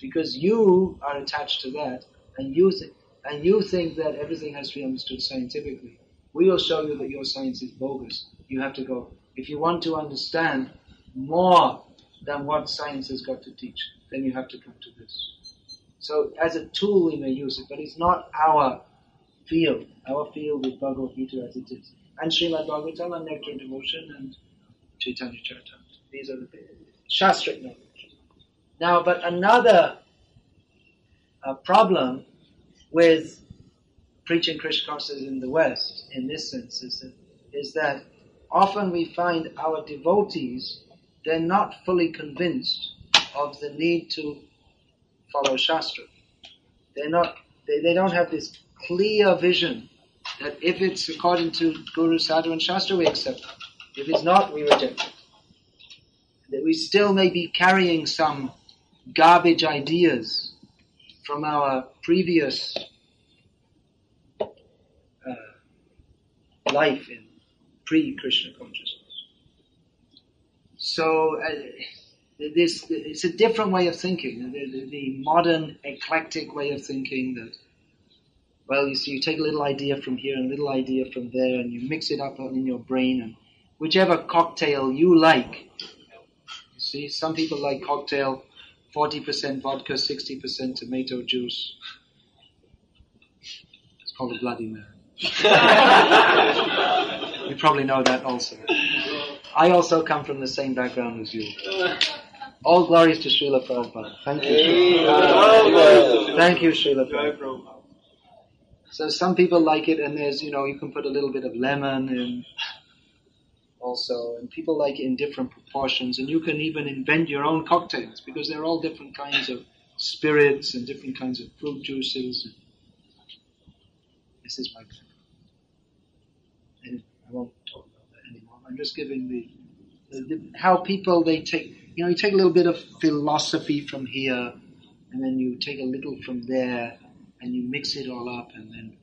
Because you are attached to that, and you, th- and you think that everything has to be understood scientifically. We will show you that your science is bogus. You have to go. If you want to understand more than what science has got to teach, then you have to come to this. So as a tool we may use it, but it's not our field. Our field is Bhagavad Gita as it is. And Srimad Bhagavatam and Nectar Devotion and Chaitanya Charitamrita. These are the Shastric knowledge. Now, but another uh, problem with preaching Krishna consciousness in the West, in this sense, is that, is that often we find our devotees, they're not fully convinced of the need to follow Shastra. They're not, they, they don't have this clear vision that if it's according to Guru, Sadhu and Shastra, we accept it. If it's not, we reject it. That we still may be carrying some garbage ideas from our previous uh, life in pre-Krishna consciousness. So uh, this it's a different way of thinking. The, the, the, modern eclectic way of thinking that well, you see, you take a little idea from here and a little idea from there, and you mix it up in your brain, and whichever cocktail you like. You see, some people like cocktail 40% vodka, 60% tomato juice. It's called a Bloody Mary. you probably know that also. I also come from the same background as you. All glories to Srila Prabhupada. Thank you. Thank you, Srila Prabhupada. So some people like it, and there's, you know, you can put a little bit of lemon in also, and people like it in different proportions, and you can even invent your own cocktails because they're all different kinds of spirits and different kinds of fruit juices. This is my and I won't talk about that anymore. I'm just giving the, the, the how people they take, you know, you take a little bit of philosophy from here, and then you take a little from there, and you mix it all up, and then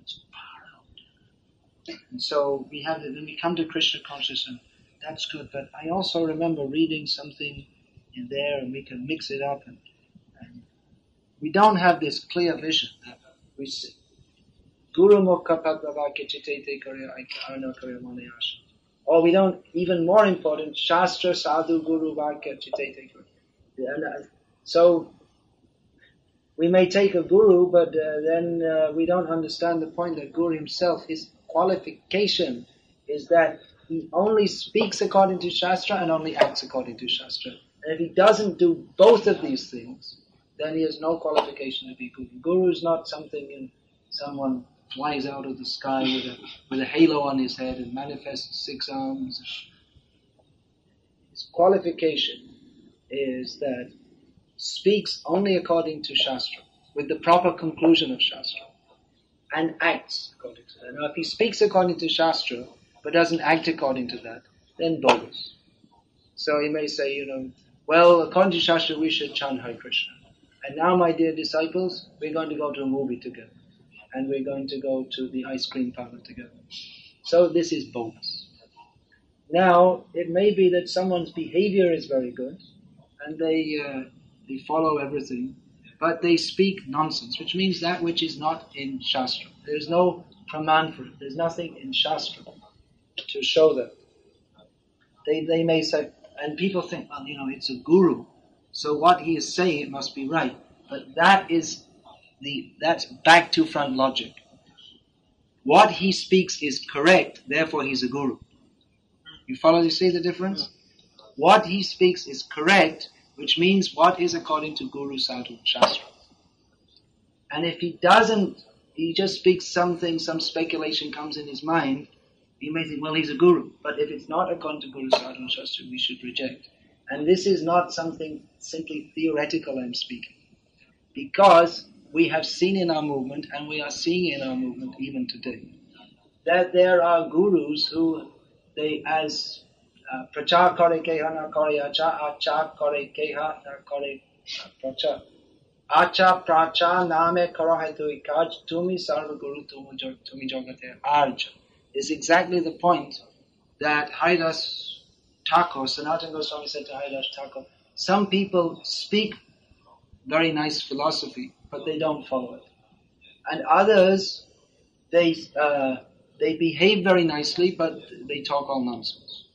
it's far out. And so we have then we come to Krishna consciousness, that's good. But I also remember reading something in there, and we can mix it up, and, and we don't have this clear vision. We see. Guru Mukha Chitete Karya Manayasha. Or we don't, even more important, Shastra Sadhu Guru Vakya Chitete Karya. Uh, so we may take a guru, but uh, then uh, we don't understand the point that guru himself, his qualification is that he only speaks according to Shastra and only acts according to Shastra. And if he doesn't do both of these things, then he has no qualification to be guru. Guru is not something in someone flies out of the sky with a, with a halo on his head and manifests six arms. His qualification is that speaks only according to Shastra, with the proper conclusion of Shastra, and acts according to that. Now, if he speaks according to Shastra, but doesn't act according to that, then bogus. So he may say, you know, well, according to Shastra, we should chant Hare Krishna. And now, my dear disciples, we're going to go to a movie together. And we're going to go to the ice cream parlor together. So this is bonus. Now, it may be that someone's behavior is very good, and they, uh, they follow everything, but they speak nonsense, which means that which is not in Shastra. There's no praman for it. There's nothing in Shastra to show that. They, they may say, and people think, well, you know, it's a guru, so what he is saying, it must be right. But that is the, that's back to front logic. What he speaks is correct, therefore he's a guru. You follow, you see the difference? What he speaks is correct, which means what is according to Guru Sadhu Shastra. And if he doesn't, he just speaks something, some speculation comes in his mind, he may think, well, he's a guru. But if it's not according to Guru Sadhu Shastra, we should reject. And this is not something simply theoretical I'm speaking. Because we have seen in our movement, and we are seeing in our movement even today, that there are gurus who, they as uh, prachar kare keha na kare acha, acha kare keha na kare prachar. Acha pracha name karo tu ikaj, tumi sarva guru tumi jagate arja. Is exactly the point that Haridas Thakur, Sanatana Goswami said to Haridas Thakur, some people speak very nice philosophy, but they don't follow it. And others, they, uh, they behave very nicely, but they talk all nonsense.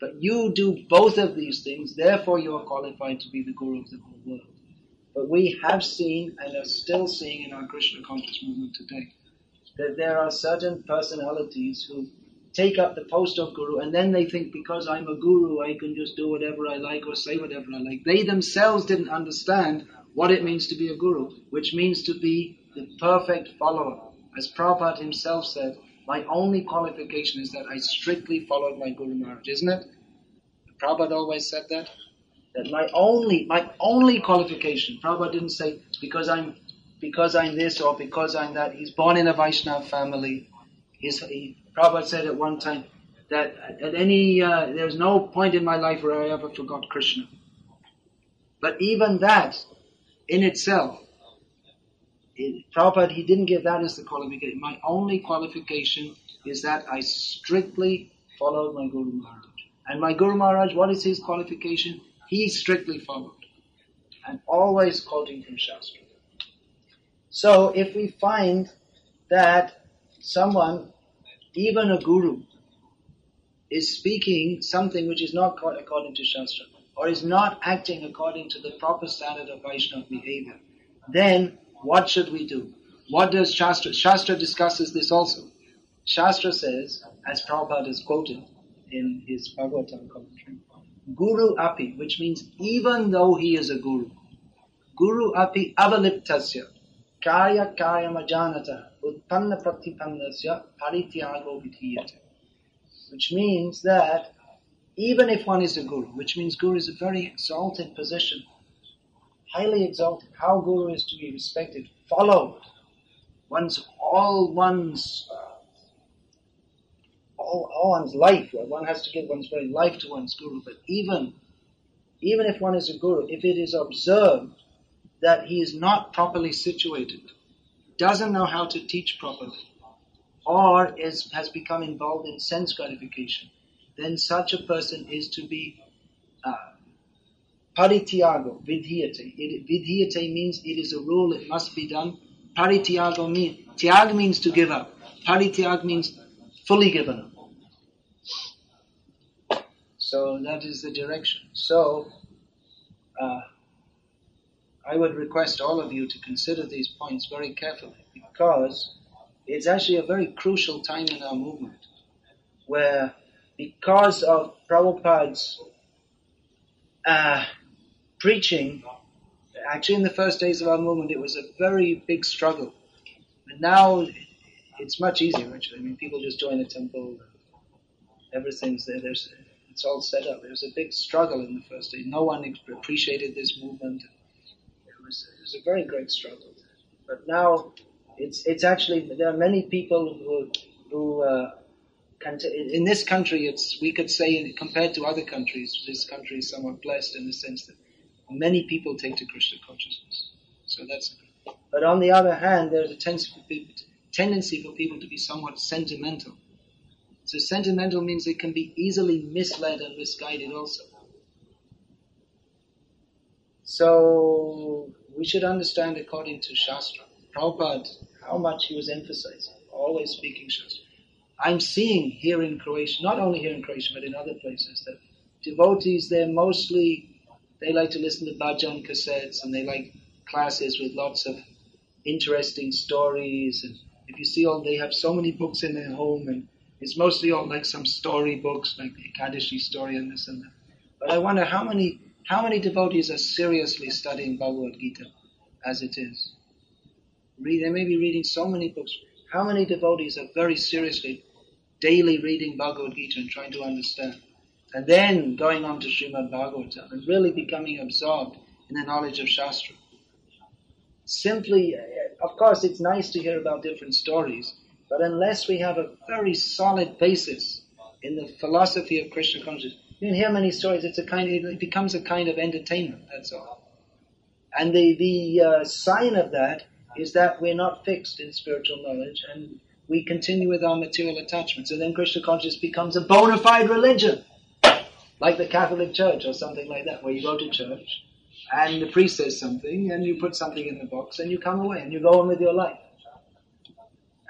But you do both of these things, therefore you are qualified to be the guru of the whole world. But we have seen and are still seeing in our Krishna conscious movement today that there are certain personalities who take up the post of guru and then they think because I'm a guru I can just do whatever I like or say whatever I like. They themselves didn't understand what it means to be a guru, which means to be the perfect follower. As Prabhupada himself said, my only qualification is that I strictly followed my Guru Maharaj, isn't it? Prabhupada always said that. That my only, my only qualification, Prabhupada didn't say because I'm, because I'm this or because I'm that. He's born in a Vaishnava family. He's, he, Prabhupada said at one time that at any, uh, there's no point in my life where I ever forgot Krishna. But even that, in itself, it, Prabhupada, he didn't give that as the qualification. My only qualification is that I strictly followed my Guru Maharaj. And my Guru Maharaj, what is his qualification? He strictly followed. And always quoting from Shastra. So if we find that someone, even a guru, is speaking something which is not according to Shastra, or is not acting according to the proper standard of Vaishnava behavior, then what should we do? What does Shastra? Shastra discusses this also. Shastra says, as Prabhupada is quoted in his Bhagavatam commentary, Guru api, which means even though he is a guru, Guru api avaliptasya, karya majanata, utpanna pratipannasya parityago vidhiyate. Which means that even if one is a guru, which means guru is a very exalted position, highly exalted, how guru is to be respected, followed, one's all one's uh, all, all one's life, one has to give one's very life to one's guru. But even even if one is a guru, if it is observed that he is not properly situated, doesn't know how to teach properly, or is has become involved in sense gratification, then such a person is to be uh, parityago, vidhiyate. It, vidhiyate means it is a rule, it must be done. Parityago means, tyag means to give up. Parityag means fully given up. So that is the direction. So, uh, I would request all of you to consider these points very carefully because it's actually a very crucial time in our movement where because of Prabhupada's uh, preaching, actually in the first days of our movement, it was a very big struggle. But now it's much easier, actually. I mean, people just join the temple, everything's there, there's, it's all set up. There was a big struggle in the first days. No one appreciated this movement. It was, it was a very great struggle. But now it's, it's actually, there are many people who, who uh, in this country, it's we could say compared to other countries, this country is somewhat blessed in the sense that many people take to Krishna consciousness. So that's. But on the other hand, there's a tendency for people, tendency for people to be somewhat sentimental. So sentimental means they can be easily misled and misguided also. So we should understand according to Shastra, Prabhupada, how much he was emphasizing, always speaking Shastra. I'm seeing here in Croatia, not only here in Croatia, but in other places, that devotees, they're mostly, they like to listen to bhajan cassettes and they like classes with lots of interesting stories. And if you see all, they have so many books in their home and it's mostly all like some story books, like the Ekadashi story and this and that. But I wonder how many, how many devotees are seriously studying Bhagavad Gita as it is? Read, they may be reading so many books. How many devotees are very seriously daily reading Bhagavad Gita and trying to understand. And then going on to Srimad Bhagavatam and really becoming absorbed in the knowledge of Shastra. Simply, of course, it's nice to hear about different stories, but unless we have a very solid basis in the philosophy of Krishna consciousness, you can hear many stories. It's a kind of, it becomes a kind of entertainment. That's all. And the the uh, sign of that is that we're not fixed in spiritual knowledge, and we continue with our material attachments. And then Krishna consciousness becomes a bona fide religion, like the Catholic Church or something like that, where you go to church and the priest says something and you put something in the box and you come away and you go on with your life.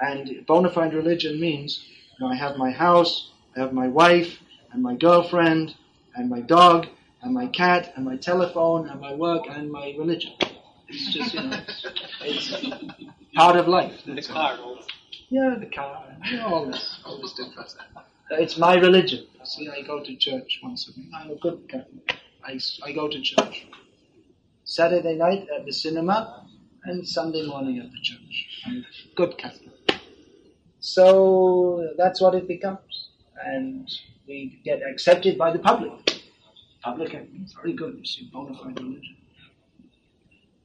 And bona fide religion means you know, I have my house, I have my wife and my girlfriend and my dog and my cat and my telephone and my work and my religion. It's just, you know, it's, part of life. The car. Yeah, the car, you know, all this, all this difference. It's my religion. See, I go to church once a week. I'm a good Catholic. I, I go to church. Saturday night at the cinema and Sunday morning at the church. I'm a good Catholic. So that's what it becomes. And we get accepted by the public. Public is very good, it's bona fide religion.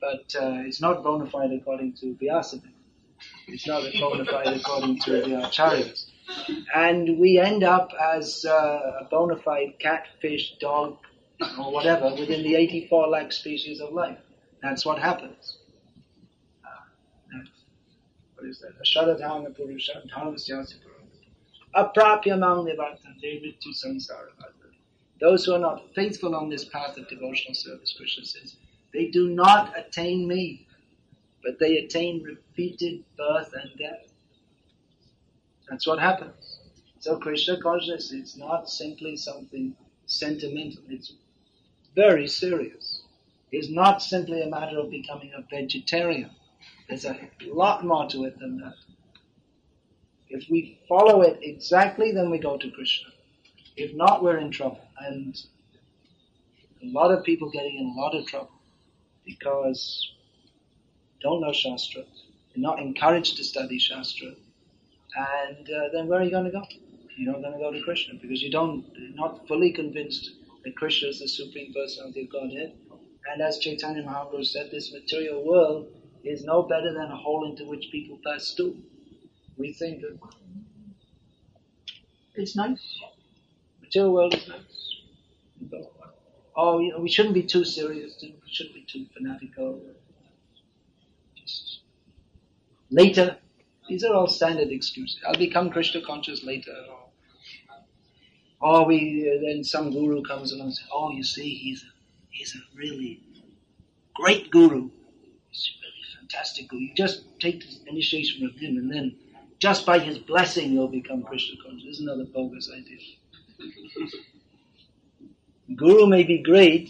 But uh, it's not bona fide according to Vyasadeva. It's not bona fide according to the acharyas. And we end up as uh, a bona fide catfish, dog, or whatever within the 84 lakh species of life. That's what happens. Uh, what is that? Asharadhana Purusha Dharmasyasi Aprapyamang Nivartante Ritu Samsara Those who are not faithful on this path of devotional service, Krishna says, they do not attain me but they attain repeated birth and death. That's what happens. So Krishna consciousness is not simply something sentimental. It's very serious. It's not simply a matter of becoming a vegetarian. There's a lot more to it than that. If we follow it exactly, then we go to Krishna. If not, we're in trouble. And a lot of people getting in a lot of trouble because don't know Shastra, they're not encouraged to study Shastra, and uh, then where are you going to go? You're not going to go to Krishna because you don't, you're not fully convinced that Krishna is the Supreme Personality of Godhead. And as Chaitanya Mahaprabhu said, this material world is no better than a hole into which people pass through. We think that it's nice. Material world is nice. Oh, you know, we shouldn't be too serious. We shouldn't be too fanatical. Later, these are all standard excuses. I'll become Krishna conscious later. Or we, uh, then some guru comes along and says, oh, you see, he's a, he's a really great guru. He's really fantastic guru. You just take the initiation from him and then just by his blessing you'll become Krishna conscious. This is another bogus idea. guru may be great,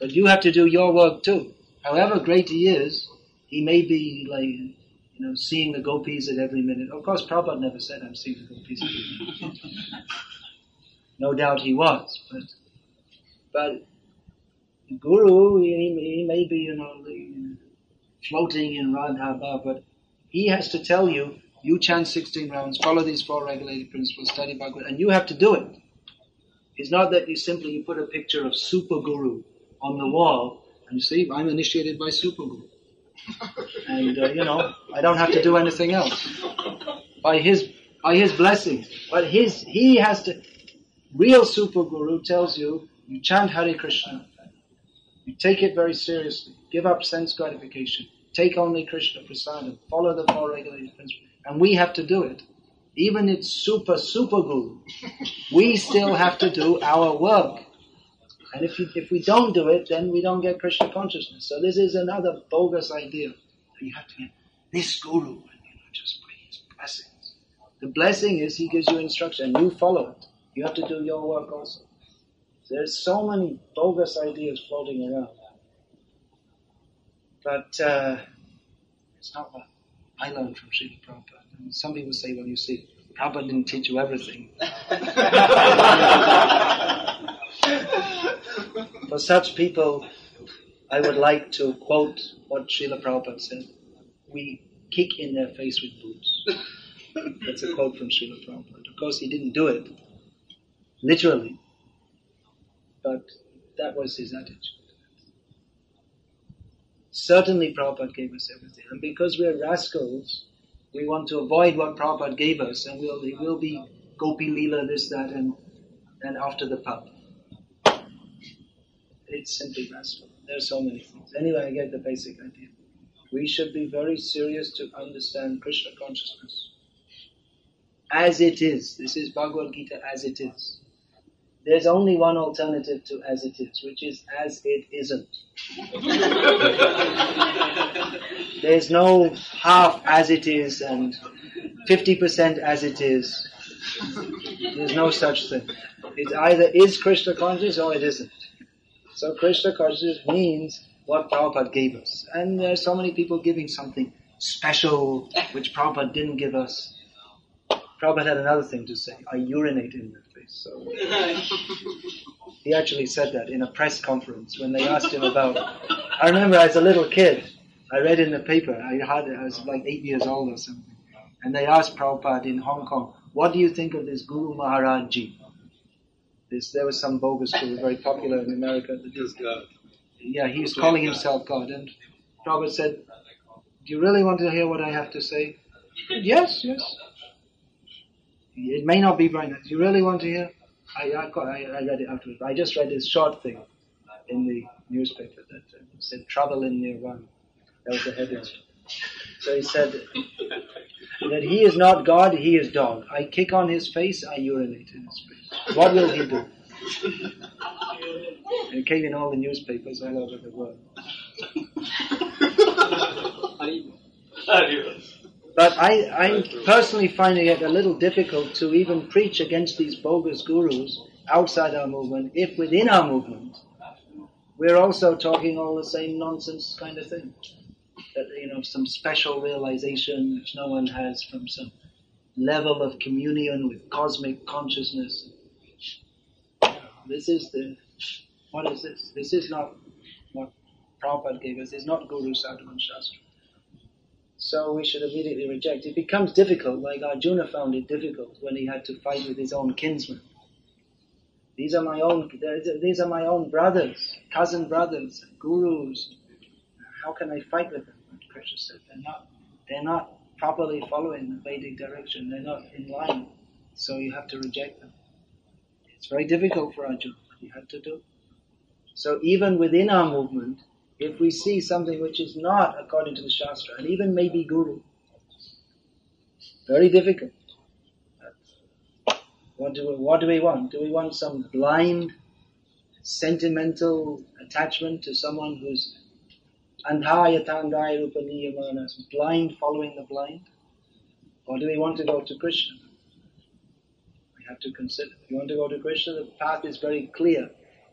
but you have to do your work too. However great he is, he may be like, you know, seeing the gopis at every minute. Of course, Prabhupada never said, I'm seeing the gopis at every minute. no doubt he was, but, but Guru, he, he may be, you know, floating in Radha but he has to tell you, you chant 16 rounds, follow these four regulated principles, study Bhagavad, and you have to do it. It's not that you simply you put a picture of Super Guru on the wall and you see, I'm initiated by Super Guru and uh, you know I don't have to do anything else by his by his blessing. But his he has to. Real super guru tells you you chant Hare Krishna, You take it very seriously. Give up sense gratification. Take only Krishna prasadam. Follow the four regulated principles. And we have to do it. Even it's super, super guru. We still have to do our work. And if, you, if we don't do it, then we don't get Krishna consciousness. So this is another bogus idea. You have to get this guru and you know, just pray his blessings. The blessing is he gives you instruction and you follow it. You have to do your work also. There's so many bogus ideas floating around. But uh, it's not what I learned from Srila Prabhupada. And some people say, well, you see, Prabhupada didn't teach you everything. For such people, I would like to quote what Srila Prabhupada said. We kick in their face with boots. That's a quote from Srila Prabhupada. Of course, he didn't do it literally, but that was his attitude. Certainly, Prabhupada gave us everything, and because we're rascals, we want to avoid what Prabhupada gave us, and we'll, it will be Gopi Leela, this, that, and, and after the pub. It's simply rascal. There are so many things. Anyway, I get the basic idea. We should be very serious to understand Krishna consciousness. As it is. This is Bhagavad Gita as it is. There's only one alternative to as it is, which is as it isn't. There's no half as it is and 50% as it is. There's no such thing. It either is Krishna conscious or it isn't. So Krishna consciousness means what Prabhupada gave us. And there are so many people giving something special which Prabhupada didn't give us. Prabhupada had another thing to say. I urinate in that place. So he actually said that in a press conference when they asked him about. I remember as a little kid, I read in the paper. I had I was like eight years old or something, and they asked Prabhupada in Hong Kong, "What do you think of this Guru Maharaj Ji?" This there was some bogus who was very popular in America. That Just God. yeah, he was calling himself God. And Robert said, Do you really want to hear what I have to say? yes, yes. It may not be very nice. Do you really want to hear? I, I, I, I read it afterwards. I just read this short thing in the newspaper that uh, said trouble in Nirvana. That was the headline. So he said that he is not God, he is dog. I kick on his face, I urinate in his face. What will he do? It came in all the newspapers all over the world. But I, I'm personally finding it a little difficult to even preach against these bogus gurus outside our movement if within our movement we're also talking all the same nonsense kind of thing. That, you know, some special realization which no one has from some level of communion with cosmic consciousness. This is the, what is this? This is not what Prabhupada gave us. It's not Guru Sadhu and Shastra. So we should immediately reject. It becomes difficult, like Arjuna found it difficult when he had to fight with his own kinsmen. These are my own. These are my own brothers, cousin brothers, gurus. How can I fight with them? And Krishna said, they're not. They're not properly following the Vedic direction. They're not in line. So you have to reject them. It's very difficult for but you have to do. So even within our movement, if we see something which is not according to the Shastra, and even maybe Guru, very difficult. What do we, what do we want? Do we want some blind, sentimental attachment to someone who's andha yathandhair upaniyamanas, blind following the blind? Or do we want to go to Krishna? Have to consider. If you want to go to Krishna, the path is very clear.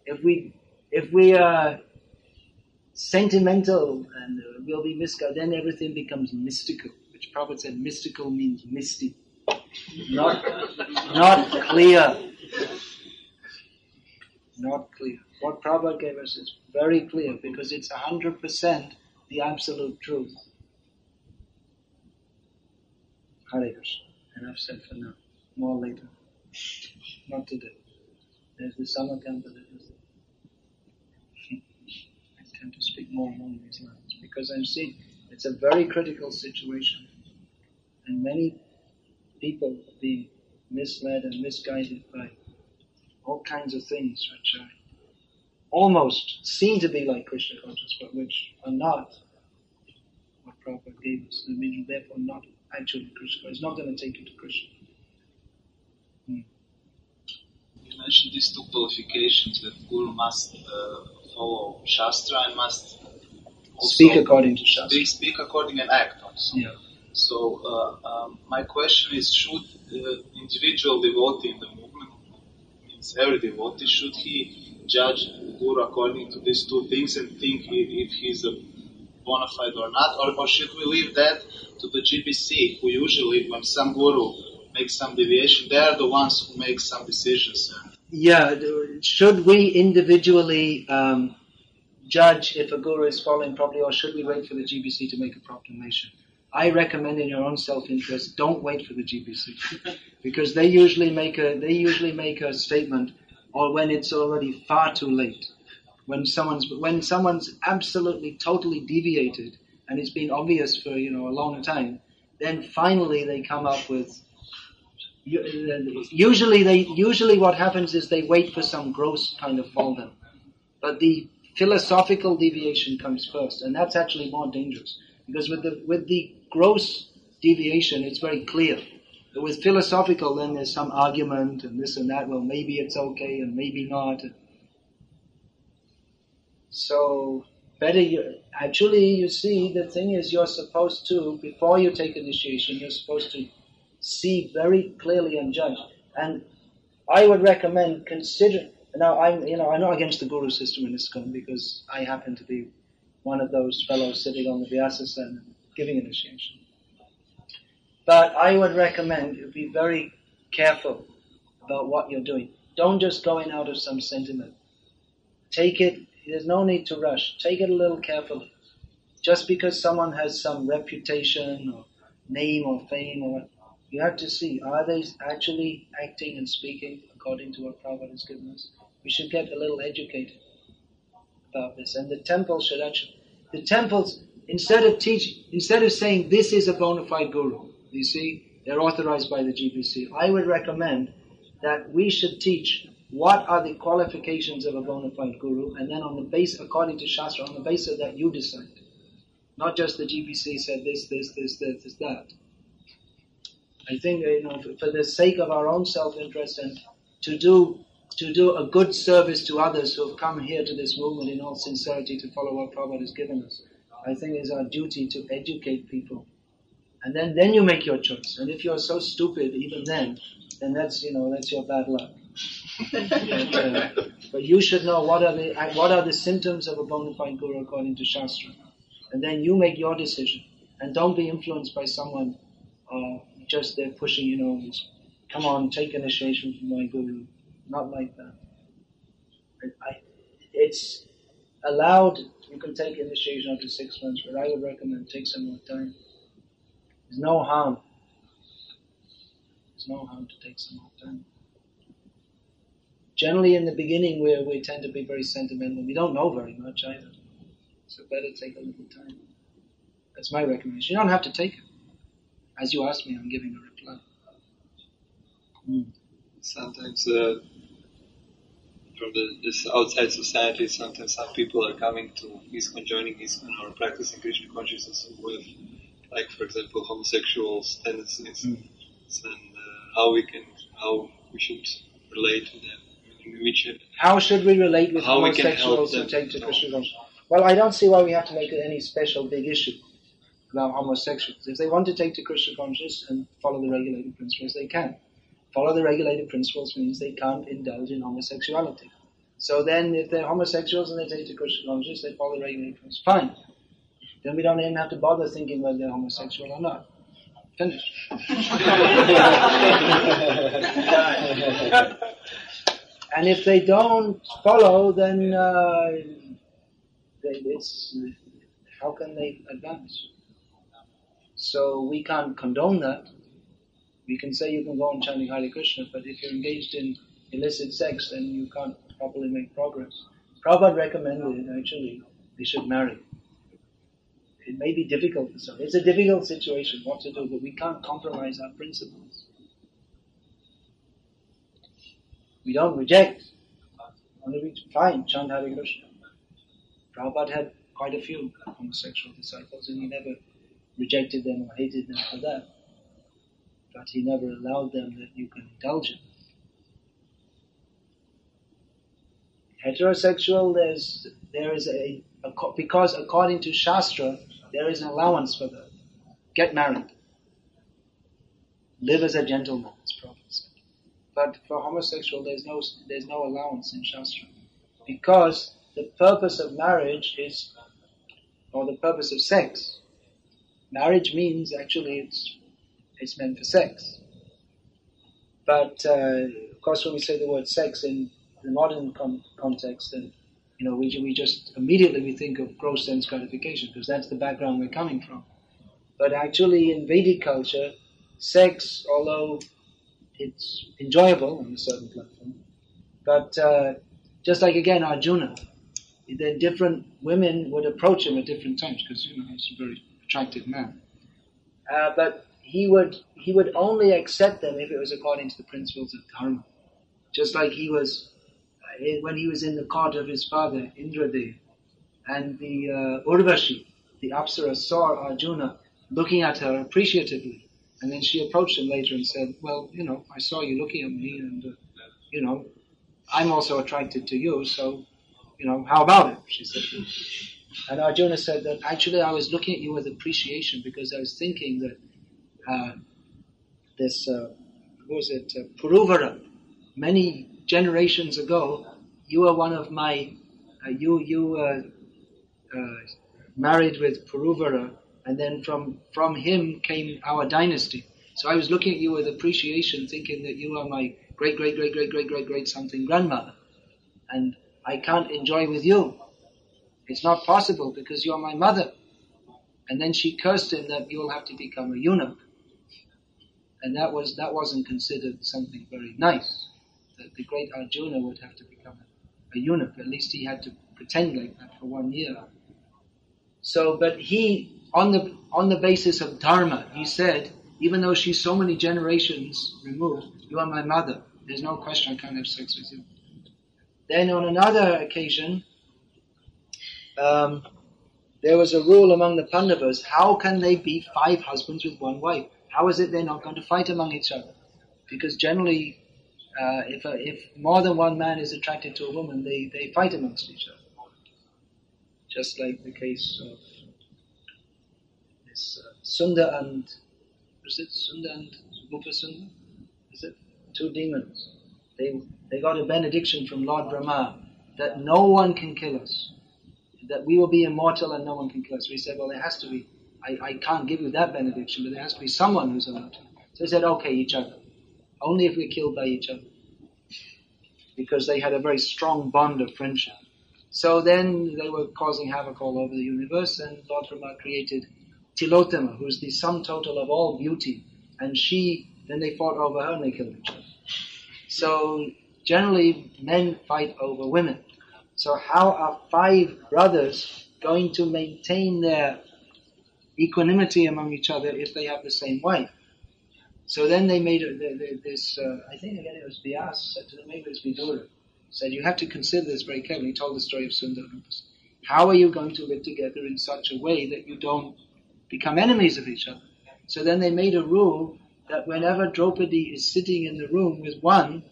If we if we are sentimental and will be misguided, then everything becomes mystical. Which Prabhupada said mystical means misty, not not clear, not clear. What Prabhupada gave us is very clear because it's hundred percent the absolute truth. Hare Krishna. Enough said for now. More later. Not today. There's the summer camp that I tend to speak more along these lines because I'm seeing it's a very critical situation, and many people are being misled and misguided by all kinds of things which are almost seem to be like Krishna conscious, but which are not what Prabhupada gave us. I mean, therefore not actually Krishna. It's not going to take you to Krishna. You mentioned these two qualifications that Guru must uh, follow Shastra and must also Speak according to Shastra. They speak according and act also. Yeah. So uh, um, my question is: Should uh, individual devotee in the movement, means every devotee, should he judge Guru according to these two things and think if, if he's a bona fide or not, or, or should we leave that to the GBC, who usually, when some Guru makes some deviation, they are the ones who make some decisions. Yeah, should we individually um, judge if a guru is following properly, or should we wait for the GBC to make a proclamation? I recommend, in your own self-interest, don't wait for the GBC, because they usually make a they usually make a statement, or when it's already far too late, when someone's when someone's absolutely totally deviated, and it's been obvious for you know a long time, then finally they come up with Uh, usually they usually what happens is they wait for some gross kind of fall down but the philosophical deviation comes first and that's actually more dangerous. Because with the with the gross deviation it's very clear. But with philosophical then there's some argument and this and that well maybe it's okay and maybe not. So better you actually you see the thing is you're supposed to before you take initiation you're supposed to see very clearly and judge. And I would recommend consider. Now I'm, you know, I'm not against the guru system in ISKCON because I happen to be one of those fellows sitting on the Vyasa and giving initiation. But I would recommend you be very careful about what you're doing. Don't just go in out of some sentiment. Take it. There's no need to rush. Take it a little carefully. Just because someone has some reputation or name or fame or you have to see, are they actually acting and speaking according to what Prabhupada has given us? We should get a little educated about this. And the temple should actually, the temples, instead of teaching, instead of saying this is a bona fide guru, you see, they're authorized by the GBC. I would recommend that we should teach what are the qualifications of a bona fide guru, and then on the base, according to Shastra, on the basis of that, you decide. Not just the GBC said this, this, this, this, this, that. I think you know, for, the sake of our own self-interest and to do to do a good service to others who have come here to this movement in all sincerity to follow what Prabhupada has given us, I think it's our duty to educate people. And then, then you make your choice. And if you're so stupid, even then, then that's you know that's your bad luck. but, uh, but you should know what are the what are the symptoms of a bona fide guru according to Shastra, and then you make your decision. And don't be influenced by someone uh, just they're pushing, you know, come on, take initiation from my guru. Not like that. I, it's allowed, you can take initiation after six months, but I would recommend take some more time. There's no harm. There's no harm to take some more time. Generally, in the beginning, we we tend to be very sentimental. We don't know very much either, so better take a little time. That's my recommendation. You don't have to take it. As you asked me, I'm giving a reply. Mm. Sometimes uh, from the, this outside society, sometimes some people are coming to ISKCON, joining ISKCON or practicing Krishna consciousness with, like for example, homosexuals tendencies, Mm. and uh, how we can, how we should relate to them. Which, How should we relate with How we can homosexuals help who take to Krishna consciousness? Well, I don't see why we have to make it any special big issue about homosexuals. If they want to take to Krishna consciousness and follow the regulated principles, they can. Follow the regulated principles means they can't indulge in homosexuality. So then, if they're homosexuals and they take to Krishna consciousness, they follow the regulated principles. Fine. Then we don't even have to bother thinking whether they're homosexual or not. Finish. and if they don't follow, then uh, they, it's how can they advance? So we can't condone that. We can say you can go on chanting Hare Krishna, but if you're engaged in illicit sex, then you can't properly make progress. Prabhupada recommended actually they should marry. It may be difficult for some. It's a difficult situation what to do, but we can't compromise our principles. We don't reject. to be fine, chant Hare Krishna. Prabhupada had quite a few homosexual disciples and he never rejected them or hated them for that. But he never allowed them that you can indulge in. Heterosexual, there's, there is a, a, because according to Shastra, there is an allowance for that. Get married. Live as a gentleman, as Prabhupada said. But for homosexual, there's no, there's no allowance in Shastra. Because the purpose of marriage is, or the purpose of sex, marriage means actually it's, it's meant for sex. But, uh, of course, when we say the word sex in the modern con- context, then, you know, we, we just immediately we think of gross sense gratification because that's the background we're coming from. But actually, in Vedic culture, sex, although it's enjoyable on a certain platform, but uh, just like again Arjuna, the different women would approach him at different times because you know a very attractive man. Uh, but he would he would only accept them if it was according to the principles of dharma. Just like he was uh, when he was in the court of his father Indradev, and the uh, Urvashi, the Apsara, saw Arjuna looking at her appreciatively, and then she approached him later and said, "Well, you know, I saw you looking at me, and uh, you know, I'm also attracted to you, so you know, how about it? She said. And Arjuna said that actually I was looking at you with appreciation because I was thinking that uh, this, uh, who was it, uh, Pururava, many generations ago, you were one of my, uh, you, you uh, uh, married with Pururava, and then from, from him came our dynasty. So I was looking at you with appreciation, thinking that you are my great, great, great, great, great, great, great something grandmother. And I can't enjoy with you. It's not possible because you're my mother. And then she cursed him that you'll have to become a eunuch. And that was that wasn't considered something very nice. That the great Arjuna would have to become a, a eunuch. At least he had to pretend like that for one year. So, but he, on the on the basis of dharma, he said, even though she's so many generations removed, you are my mother. There's no question I can't have sex with you. Then on another occasion, um, there was a rule among the Pandavas, how can they be five husbands with one wife? How is it they're not going to fight among each other? Because generally, uh, if, a, if more than one man is attracted to a woman, they, they fight amongst each other. Just like the case of this uh, Sunda and, is it Sunda and Upasunda? Is it? Two demons. They, they got a benediction from Lord Brahma that no one can kill us, that we will be immortal and no one can kill us. We said, well, there has to be, I, I can't give you that benediction, but there has to be someone who's immortal. So he said, okay, each other. Only if we're killed by each other. Because they had a very strong bond of friendship. So then they were causing havoc all over the universe, and Lord Brahma created Tilottama, who's the sum total of all beauty. And she, then they fought over her and they killed each other. So generally men fight over women. So how are five brothers going to maintain their equanimity among each other if they have the same wife? So then they made a, this, uh, I think again it was Vyas, said to them, maybe it was Vidura, said you have to consider this very carefully. He told the story of Sundar. How are you going to live together in such a way that you don't become enemies of each other? So then they made a rule that whenever Draupadi is sitting in the room with one,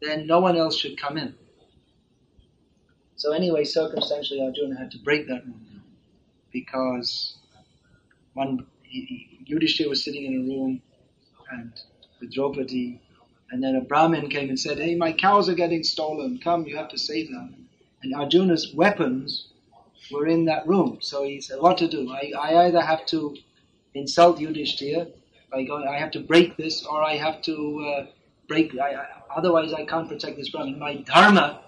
then no one else should come in. So anyway, circumstantially, Arjuna had to break that rule now because one Yudhishthira was sitting in a room and with Draupadi, and then a Brahmin came and said, "Hey, my cows are getting stolen. Come, you have to save them." And Arjuna's weapons were in that room, so he said, "What to do? I, I either have to insult Yudhishthira by going, I have to break this, or I have to uh, break. I, I, otherwise, I can't protect this Brahmin. My dharma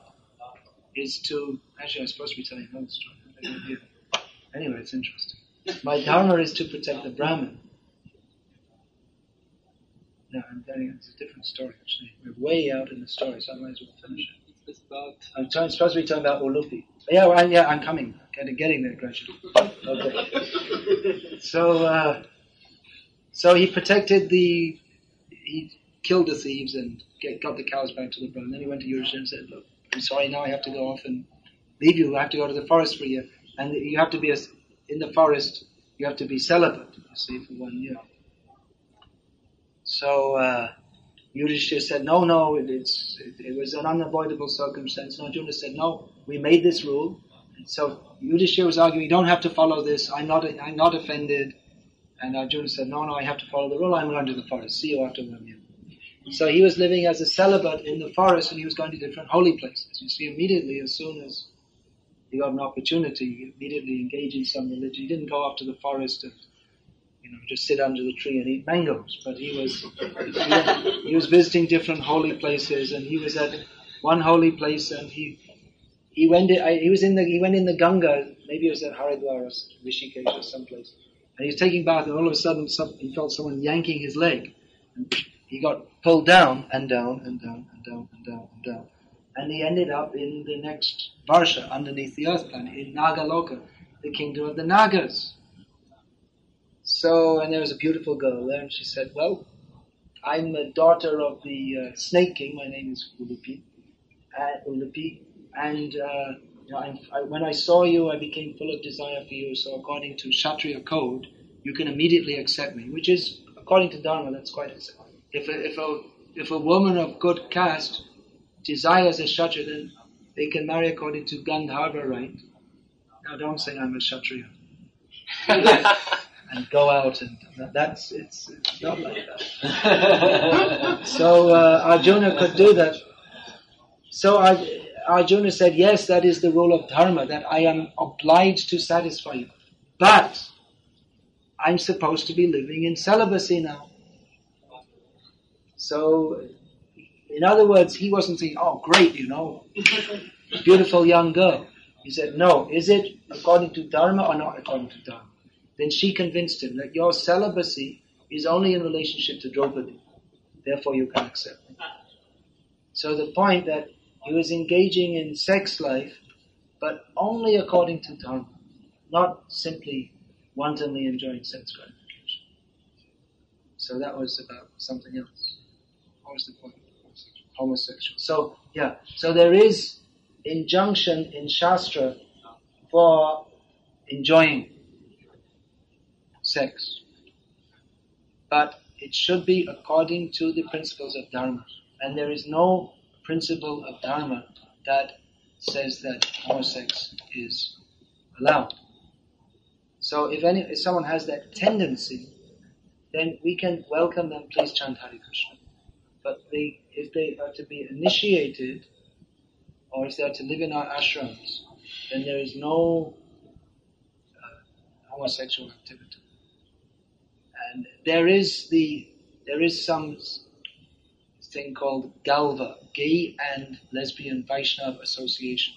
is to. Actually, I'm supposed to be telling another story. Anyway, it's interesting. My dharma is to protect the Brahmin. No, I'm telling you, it's a different story. Actually, we're way out in the story, so I might as well finish it. It's about I'm trying, supposed to be talking about Ulupi. Yeah, well, yeah, I'm coming. Getting, getting there gradually. Okay. So, uh, so he protected the, he killed the thieves and get, got the cows back to the. And then he went to Yudhishthira and said, look, I'm sorry, now I have to go off and leave you. I have to go to the forest for you. And you have to be a, in the forest, you have to be celibate, you see, for one year. So, uh, Yudhishthira said, no, no, it, it's, it, it, was an unavoidable circumstance. And Arjuna said, no, we made this rule. And so Yudhishthira was arguing, you don't have to follow this. I'm not, I'm not offended. And Arjuna said, no, no, I have to follow the rule. I'm going to the forest. See you after one year. So he was living as a celibate in the forest and he was going to different holy places. You see, immediately, as soon as he got an opportunity, he immediately engaged in some religion. He didn't go off to the forest and you know, just sit under the tree and eat mangoes. But he was, he, he was visiting different holy places, and he was at one holy place, and he, he went, in, he was in the, he went in the Ganga, maybe it was at Haridwar or Rishikesh or someplace, and he was taking bath, and all of a sudden, some, he felt someone yanking his leg, and he got pulled down and down and down and down and down and down, and he ended up in the next Varsha, underneath the earth planet, in Nagaloka, the kingdom of the Nagas. So, and there was a beautiful girl there, and she said, well, I'm the daughter of the uh, Snake King. My name is Ulupi. Uh, Ulupi. And uh, you know, I, when I saw you, I became full of desire for you. So according to Kshatriya code, you can immediately accept me, which is, according to Dharma, that's quite. If a, if a, if a woman of good caste desires a Kshatriya, then they can marry according to Gandharva right. Now don't say I'm a Kshatriya. and go out and that's it's, it's not like that. so uh, Arjuna could do that. So Arjuna said, yes, that is the rule of dharma that I am obliged to satisfy you, but I'm supposed to be living in celibacy now. So, in other words, he wasn't saying, "Oh, great, you know, beautiful young girl." He said, "No, is it according to dharma or not according to dharma?" Then she convinced him that your celibacy is only in relationship to Draupadi. Therefore you can accept. So the point that he was engaging in sex life, but only according to dharma, not simply wantonly enjoying sex gratification. So that was about something else. Homosexual. So yeah, so there is injunction in Shastra for enjoying sex. But it should be according to the principles of Dharma. And there is no principle of Dharma that says that homosex is allowed. So if any, if someone has that tendency, then we can welcome them, please chant Hare Krishna. But they, if they are to be initiated, or if they are to live in our ashrams, then there is no uh, homosexual activity. And there is the there is some thing called GALVA, Gay and Lesbian Vaishnav Association.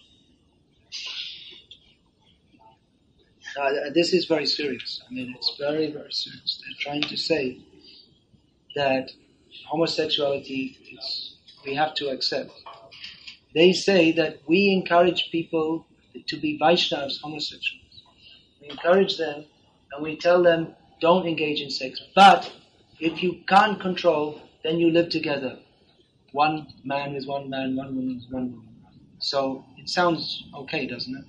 Uh, this is very serious. I mean, it's very, very serious. They're trying to say that homosexuality we have to accept. They say that we encourage people to be Vaishnavas, homosexuals. We encourage them and we tell them don't engage in sex. But if you can't control, then you live together. One man is one man, one woman is one woman. So it sounds okay, doesn't it?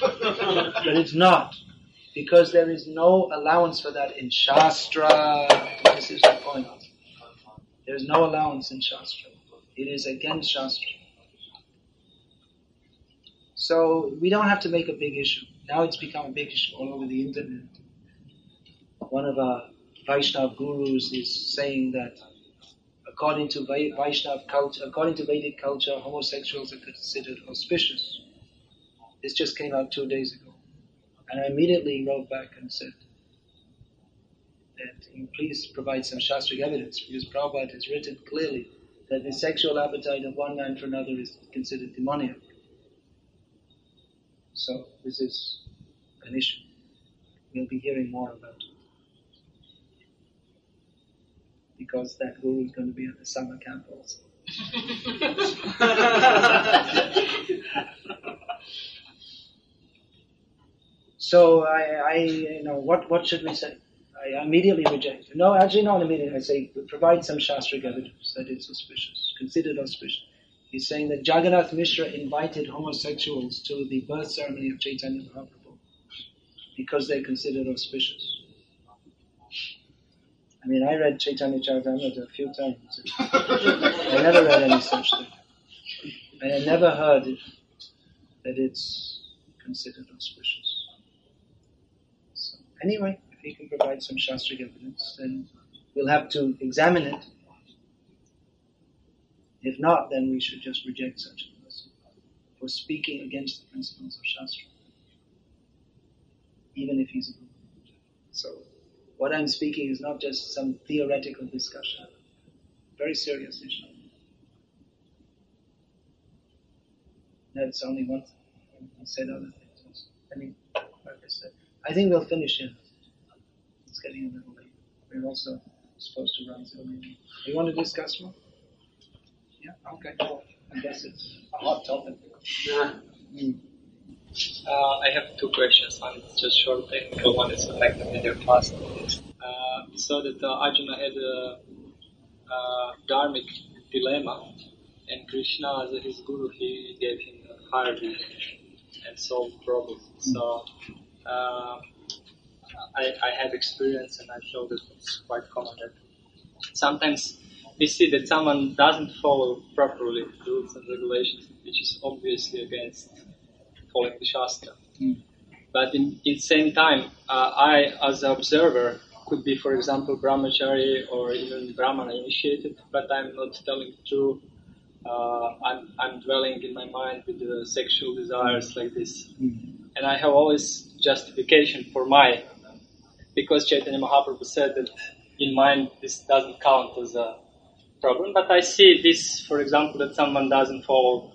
but it's not. Because there is no allowance for that in Shastra. This is the point. There is no allowance in Shastra. It is against Shastra. So we don't have to make a big issue. Now it's become a big issue all over the internet one of our Vaishnav gurus is saying that according to Vaishnav culture, according to Vedic culture, homosexuals are considered auspicious. This just came out two days ago. And I immediately wrote back and said that please provide some Shastric evidence because Prabhupada has written clearly that the sexual appetite of one man for another is considered demoniac. So this is an issue. We'll be hearing more about it. because that guru is going to be at the summer camp also. so I, I, you know, what, what should we say? I immediately reject. No, actually not immediately. I say provide some shastric evidence that it's auspicious, considered auspicious. He's saying that Jagannath Mishra invited homosexuals to the birth ceremony of Chaitanya Mahaprabhu because they're considered auspicious. I mean, I read Chaitanya Charitamrita a few times. I never read any such thing. I had never heard it, that it's considered auspicious. So, anyway, he can provide some Shastric evidence, then we'll have to examine it. If not, then we should just reject such a person for speaking against the principles of Shastra, even if he's a guru. So, what I'm speaking is not just some theoretical discussion, very serious issue. That's only one thing. I said other things. I mean, like I said, I think we'll finish here. Getting a little late. We're also supposed to run till maybe. You want to discuss more? Yeah. Okay. Well, I guess it's a hot topic. Mm. Uh, I have two questions. One is just short technical, one is connected with your class. Uh, we saw that uh, Arjuna had a, a dharmic dilemma, and Krishna, as his guru, he gave him a higher and solved problems. So uh, I, I have experience, and I feel that it's quite common that sometimes we see that someone doesn't follow properly rules and regulations, which is obviously against following the Shastra. Mm. But in, in same time, uh, I, as an observer, could be, for example, brahmachari or even brahmana initiated, but I'm not telling the truth. Uh, I'm, I'm dwelling in my mind with the sexual desires like this. Mm. And I have always justification for my, because Chaitanya Mahaprabhu said that in mind this doesn't count as a problem, but I see this, for example, that someone doesn't follow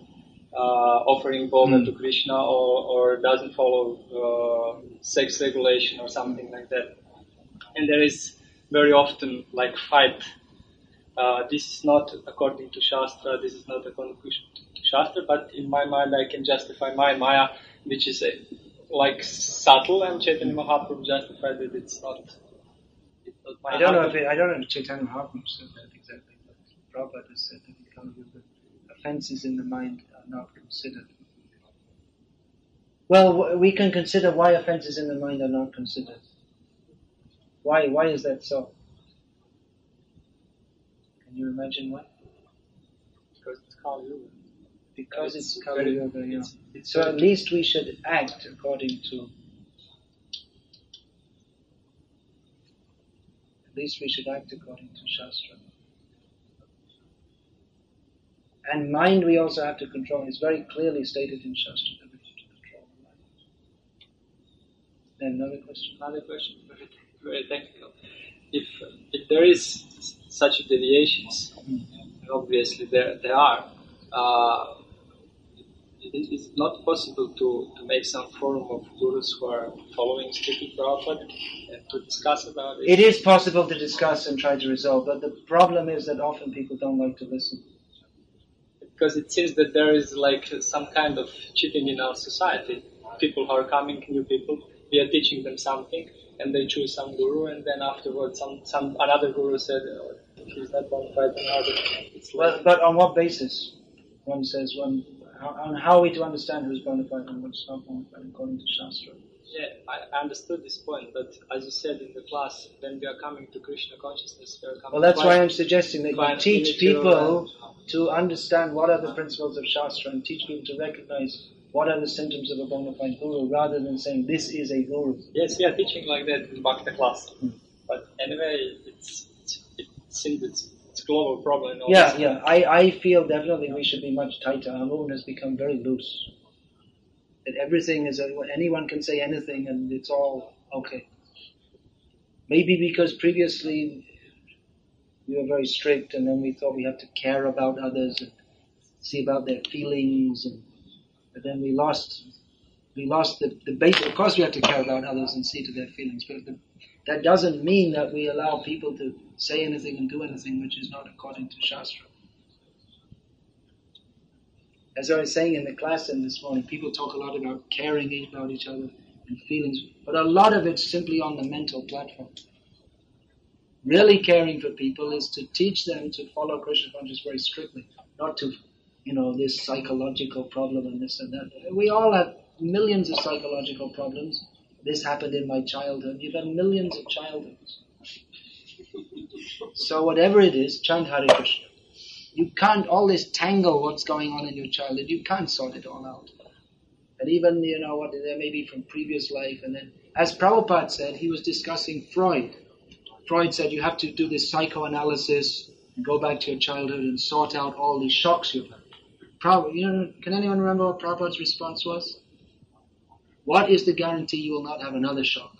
uh, offering bhoga Mm. to Krishna or, or doesn't follow uh, sex regulation or something like that. And there is very often like fight. Uh, this is not according to Shastra, this is not according to Shastra, but in my mind I can justify my Maya, which is a, like subtle, and Chaitanya Mahaprabhu justified that it's not. It's not I don't know if it, I don't know if Chaitanya Mahaprabhu said that exactly, but Prabhupada has said that Kali-yuga, offenses in the mind are not considered. Well, we can consider why offenses in the mind are not considered. Why? Why is that so? Can you imagine why? because it's Kali Yuga. Because it's, It's Kali yeah. it's- it's So at least we should act according to. At least we should act according to Shastra. And mind we also have to control. It's very clearly stated in Shastra that we have to control the mind. Then another question. Another question, very, very technical. If if there is such deviations, and obviously there there are, uh, it is not possible to, to make some forum of gurus who are following strictly Prabhupada and to discuss about it. It is possible to discuss and try to resolve, but the problem is that often people don't like to listen. because it seems that there is like some kind of cheating in our society. People who are coming, new people, we are teaching them something, and they choose some guru, and then afterwards, some, some another guru said, oh, "He's not fide." Another, it's Well, but on what basis? One says one. On how are we to understand who's bona fide and what's not bona fide according to Shastra? yeah, I, understood this point, but as you said in the class, when we are coming to Krishna consciousness, we are coming. Well, that's why I'm suggesting that you teach people to understand what are the principles of Shastra and teach people to recognize what are the symptoms of a bona fide guru rather than saying this is a guru. Yes, we are teaching like that in Bhakta class, Hmm. but anyway, it's, it's it seems it's, global problem. Yeah, yeah. I, I feel definitely we should be much tighter. Our movement has become very loose. That everything is, anyone can say anything and it's all okay. Maybe because previously we were very strict and then we thought we had to care about others and see about their feelings and but then we lost we lost the, the base of course we have to care about others and see to their feelings but the, that doesn't mean that we allow people to say anything and do anything which is not according to Shastra. As I was saying in the class this morning, people talk a lot about caring about each other and feelings, but a lot of it's simply on the mental platform. Really caring for people is to teach them to follow Krishna consciousness very strictly, not to you know, this psychological problem and this and that. We all have millions of psychological problems. This happened in my childhood. You've had millions of childhoods. So whatever it is, chant Hare Krishna. You can't all this tangle what's going on in your childhood. You can't sort it all out. And even you know what there may be from previous life, and then as Prabhupada said, he was discussing Freud. Freud said you have to do this psychoanalysis, and go back to your childhood and sort out all these shocks you've had. Prabhupada, you know, can anyone remember what Prabhupada's response was? What is the guarantee you will not have another shock?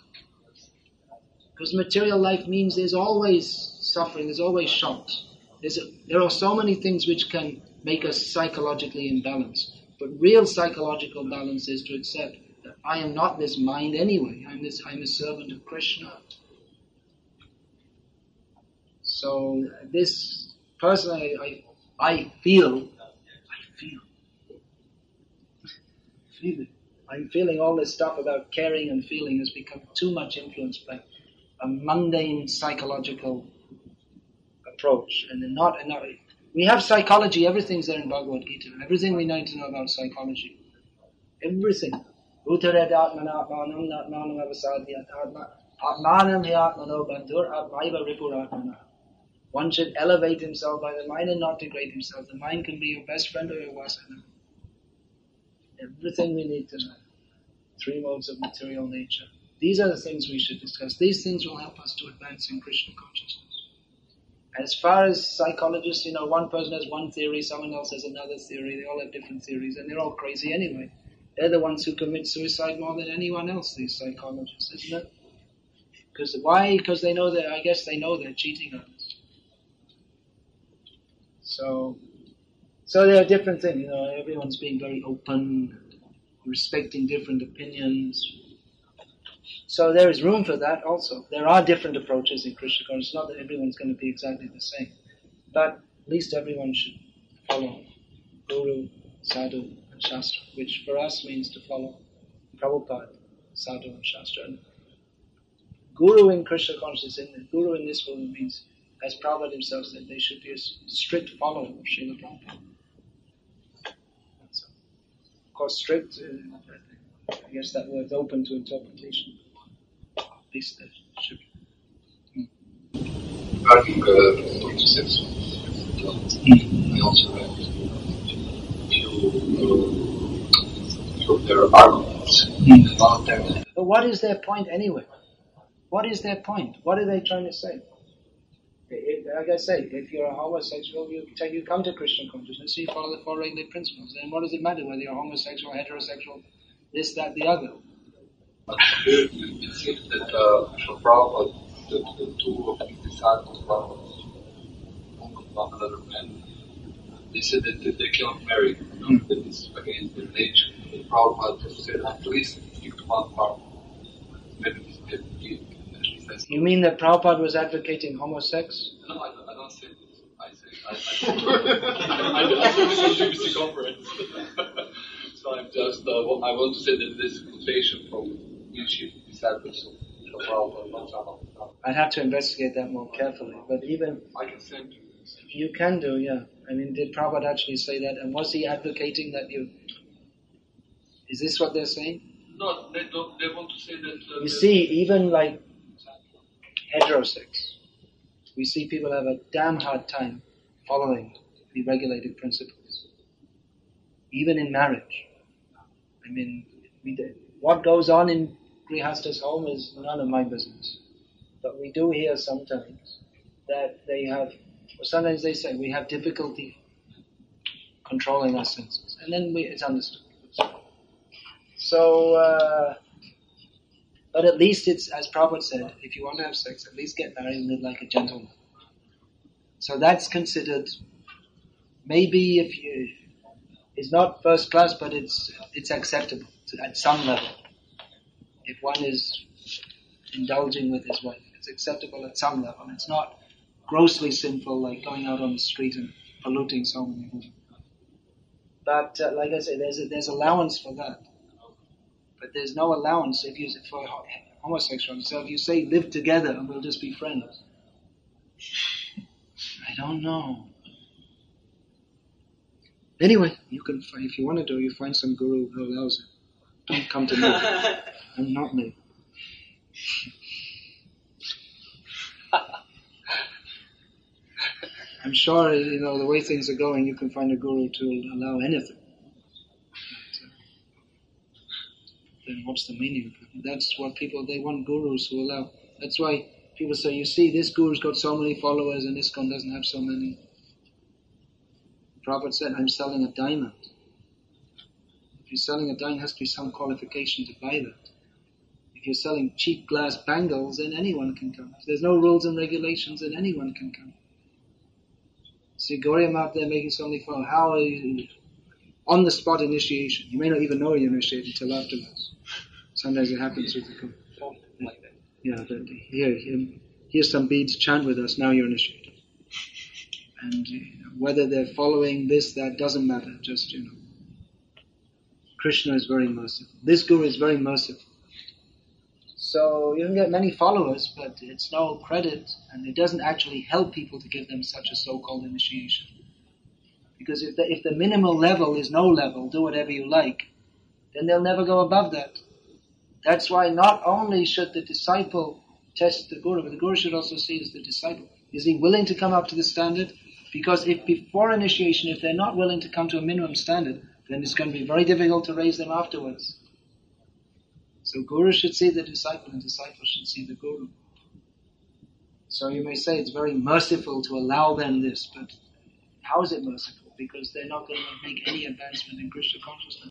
Because material life means there's always suffering, there's always shocks. There's a, there are so many things which can make us psychologically imbalanced. But real psychological balance is to accept that I am not this mind anyway. I'm this. I'm a servant of Krishna. So this personally, I, I feel, I feel, feel it. I'm feeling all this stuff about caring and feeling has become too much influenced by a mundane psychological approach, and not, not we have psychology. Everything's there in Bhagavad Gita. Everything we need to know about psychology. Everything. One should elevate himself by the mind and not degrade himself. The mind can be your best friend or your worst enemy. Everything we need to know. Three modes of material nature. These are the things we should discuss. These things will help us to advance in Krishna consciousness. As far as psychologists, you know, one person has one theory, someone else has another theory. They all have different theories, and they're all crazy anyway. They're the ones who commit suicide more than anyone else. These psychologists, isn't it? Because why? Because they know that. I guess they know they're cheating on us. So, so there are different things. You know, everyone's being very open, respecting different opinions. So there is room for that also. There are different approaches in Krishna consciousness. It's not that everyone's going to be exactly the same. But at least everyone should follow Guru, Sadhu, and Shastra, which for us means to follow Prabhupada, Sadhu, and Shastra. And Guru in Krishna consciousness, in Guru in this world means as Prabhupada himself said, they should be a strict follower of Srila Prabhupada. Course, strict, uh, I guess that word's open to interpretation. At least that should be. Regarding uh, intersex, mm. I also read few, uh, few of their arguments. Mm. Of them. But what is their point anyway? What is their point? What are they trying to say? If, like I say, if you're a homosexual, you you come to Krishna consciousness, you follow the four regulated principles. Then what does it matter whether you're homosexual, heterosexual, this, that, the other? But it seems that uh, Prabhupada, the, the two of his disciples, one another man, they said that, that they cannot marry, you know, mm. that is against their nature. And Prabhupada said, at least stick to one part. Maybe this can be you mean that Prabhupada was advocating homosex? No, I, I don't say this. I say I, I, I, I do this on GBC conference. so I'm just uh, I want to say that this quotation from YouTube disciples of Prabhupada. I'd have to investigate that more carefully. But even I can send you. You can do, yeah. I mean, did Prabhupada actually say that? And was he advocating that you? Is this what they're saying? No, they don't. They want to say that. Uh, you see, even like heterosex. We see people have a damn hard time following the regulated principles, even in marriage. I mean, what goes on in Grihasta's home is none of my business. But we do hear sometimes that they have, or sometimes they say we have difficulty controlling our senses, and then we, it's understood. So, uh, but at least it's, as Prabhupada said, if you want to have sex, at least get married and live like a gentleman. So that's considered, maybe if you, it's not first class, but it's, it's acceptable at some level. If one is indulging with his wife, it's acceptable at some level. It's not grossly sinful like going out on the street and polluting so many women. But uh, like I say, there's a, there's allowance for that. But there's no allowance if you for homosexuality. So if you say live together and we'll just be friends, I don't know. Anyway, you can find, if you want to do, you find some guru who allows it. Don't come to me. I'm not me. I'm sure, you know, the way things are going, you can find a guru to allow anything. But, uh, then what's the meaning of it? That's what people, they want gurus who allow. That's why people say, you see, this guru's got so many followers and this one doesn't have so many. Prabhupada said, I'm selling a diamond. If you're selling a diamond, has to be some qualification to buy that. If you're selling cheap glass bangles, then anyone can come. If there's no rules and regulations, then anyone can come. See Goriam out there making so many fun. How are you? On the spot initiation. You may not even know you're initiated until afterwards. Sometimes it happens with the. Yeah, but here, here, here's some beads, chant with us, now you're initiated. And know, whether they're following this, that doesn't matter, just, you know. Krishna is very merciful. This guru is very merciful. So you can get many followers, but it's no credit, and it doesn't actually help people to give them such a so-called initiation. Because if the, if the minimal level is no level, do whatever you like, then they'll never go above that. That's why not only should the disciple test the guru, but the guru should also see as the disciple. Is he willing to come up to the standard? Because if before initiation, if they're not willing to come to a minimum standard, then it's going to be very difficult to raise them afterwards. So guru should see the disciple and disciple should see the guru. So you may say it's very merciful to allow them this, but how is it merciful? Because they're not going to make any advancement in Krishna consciousness.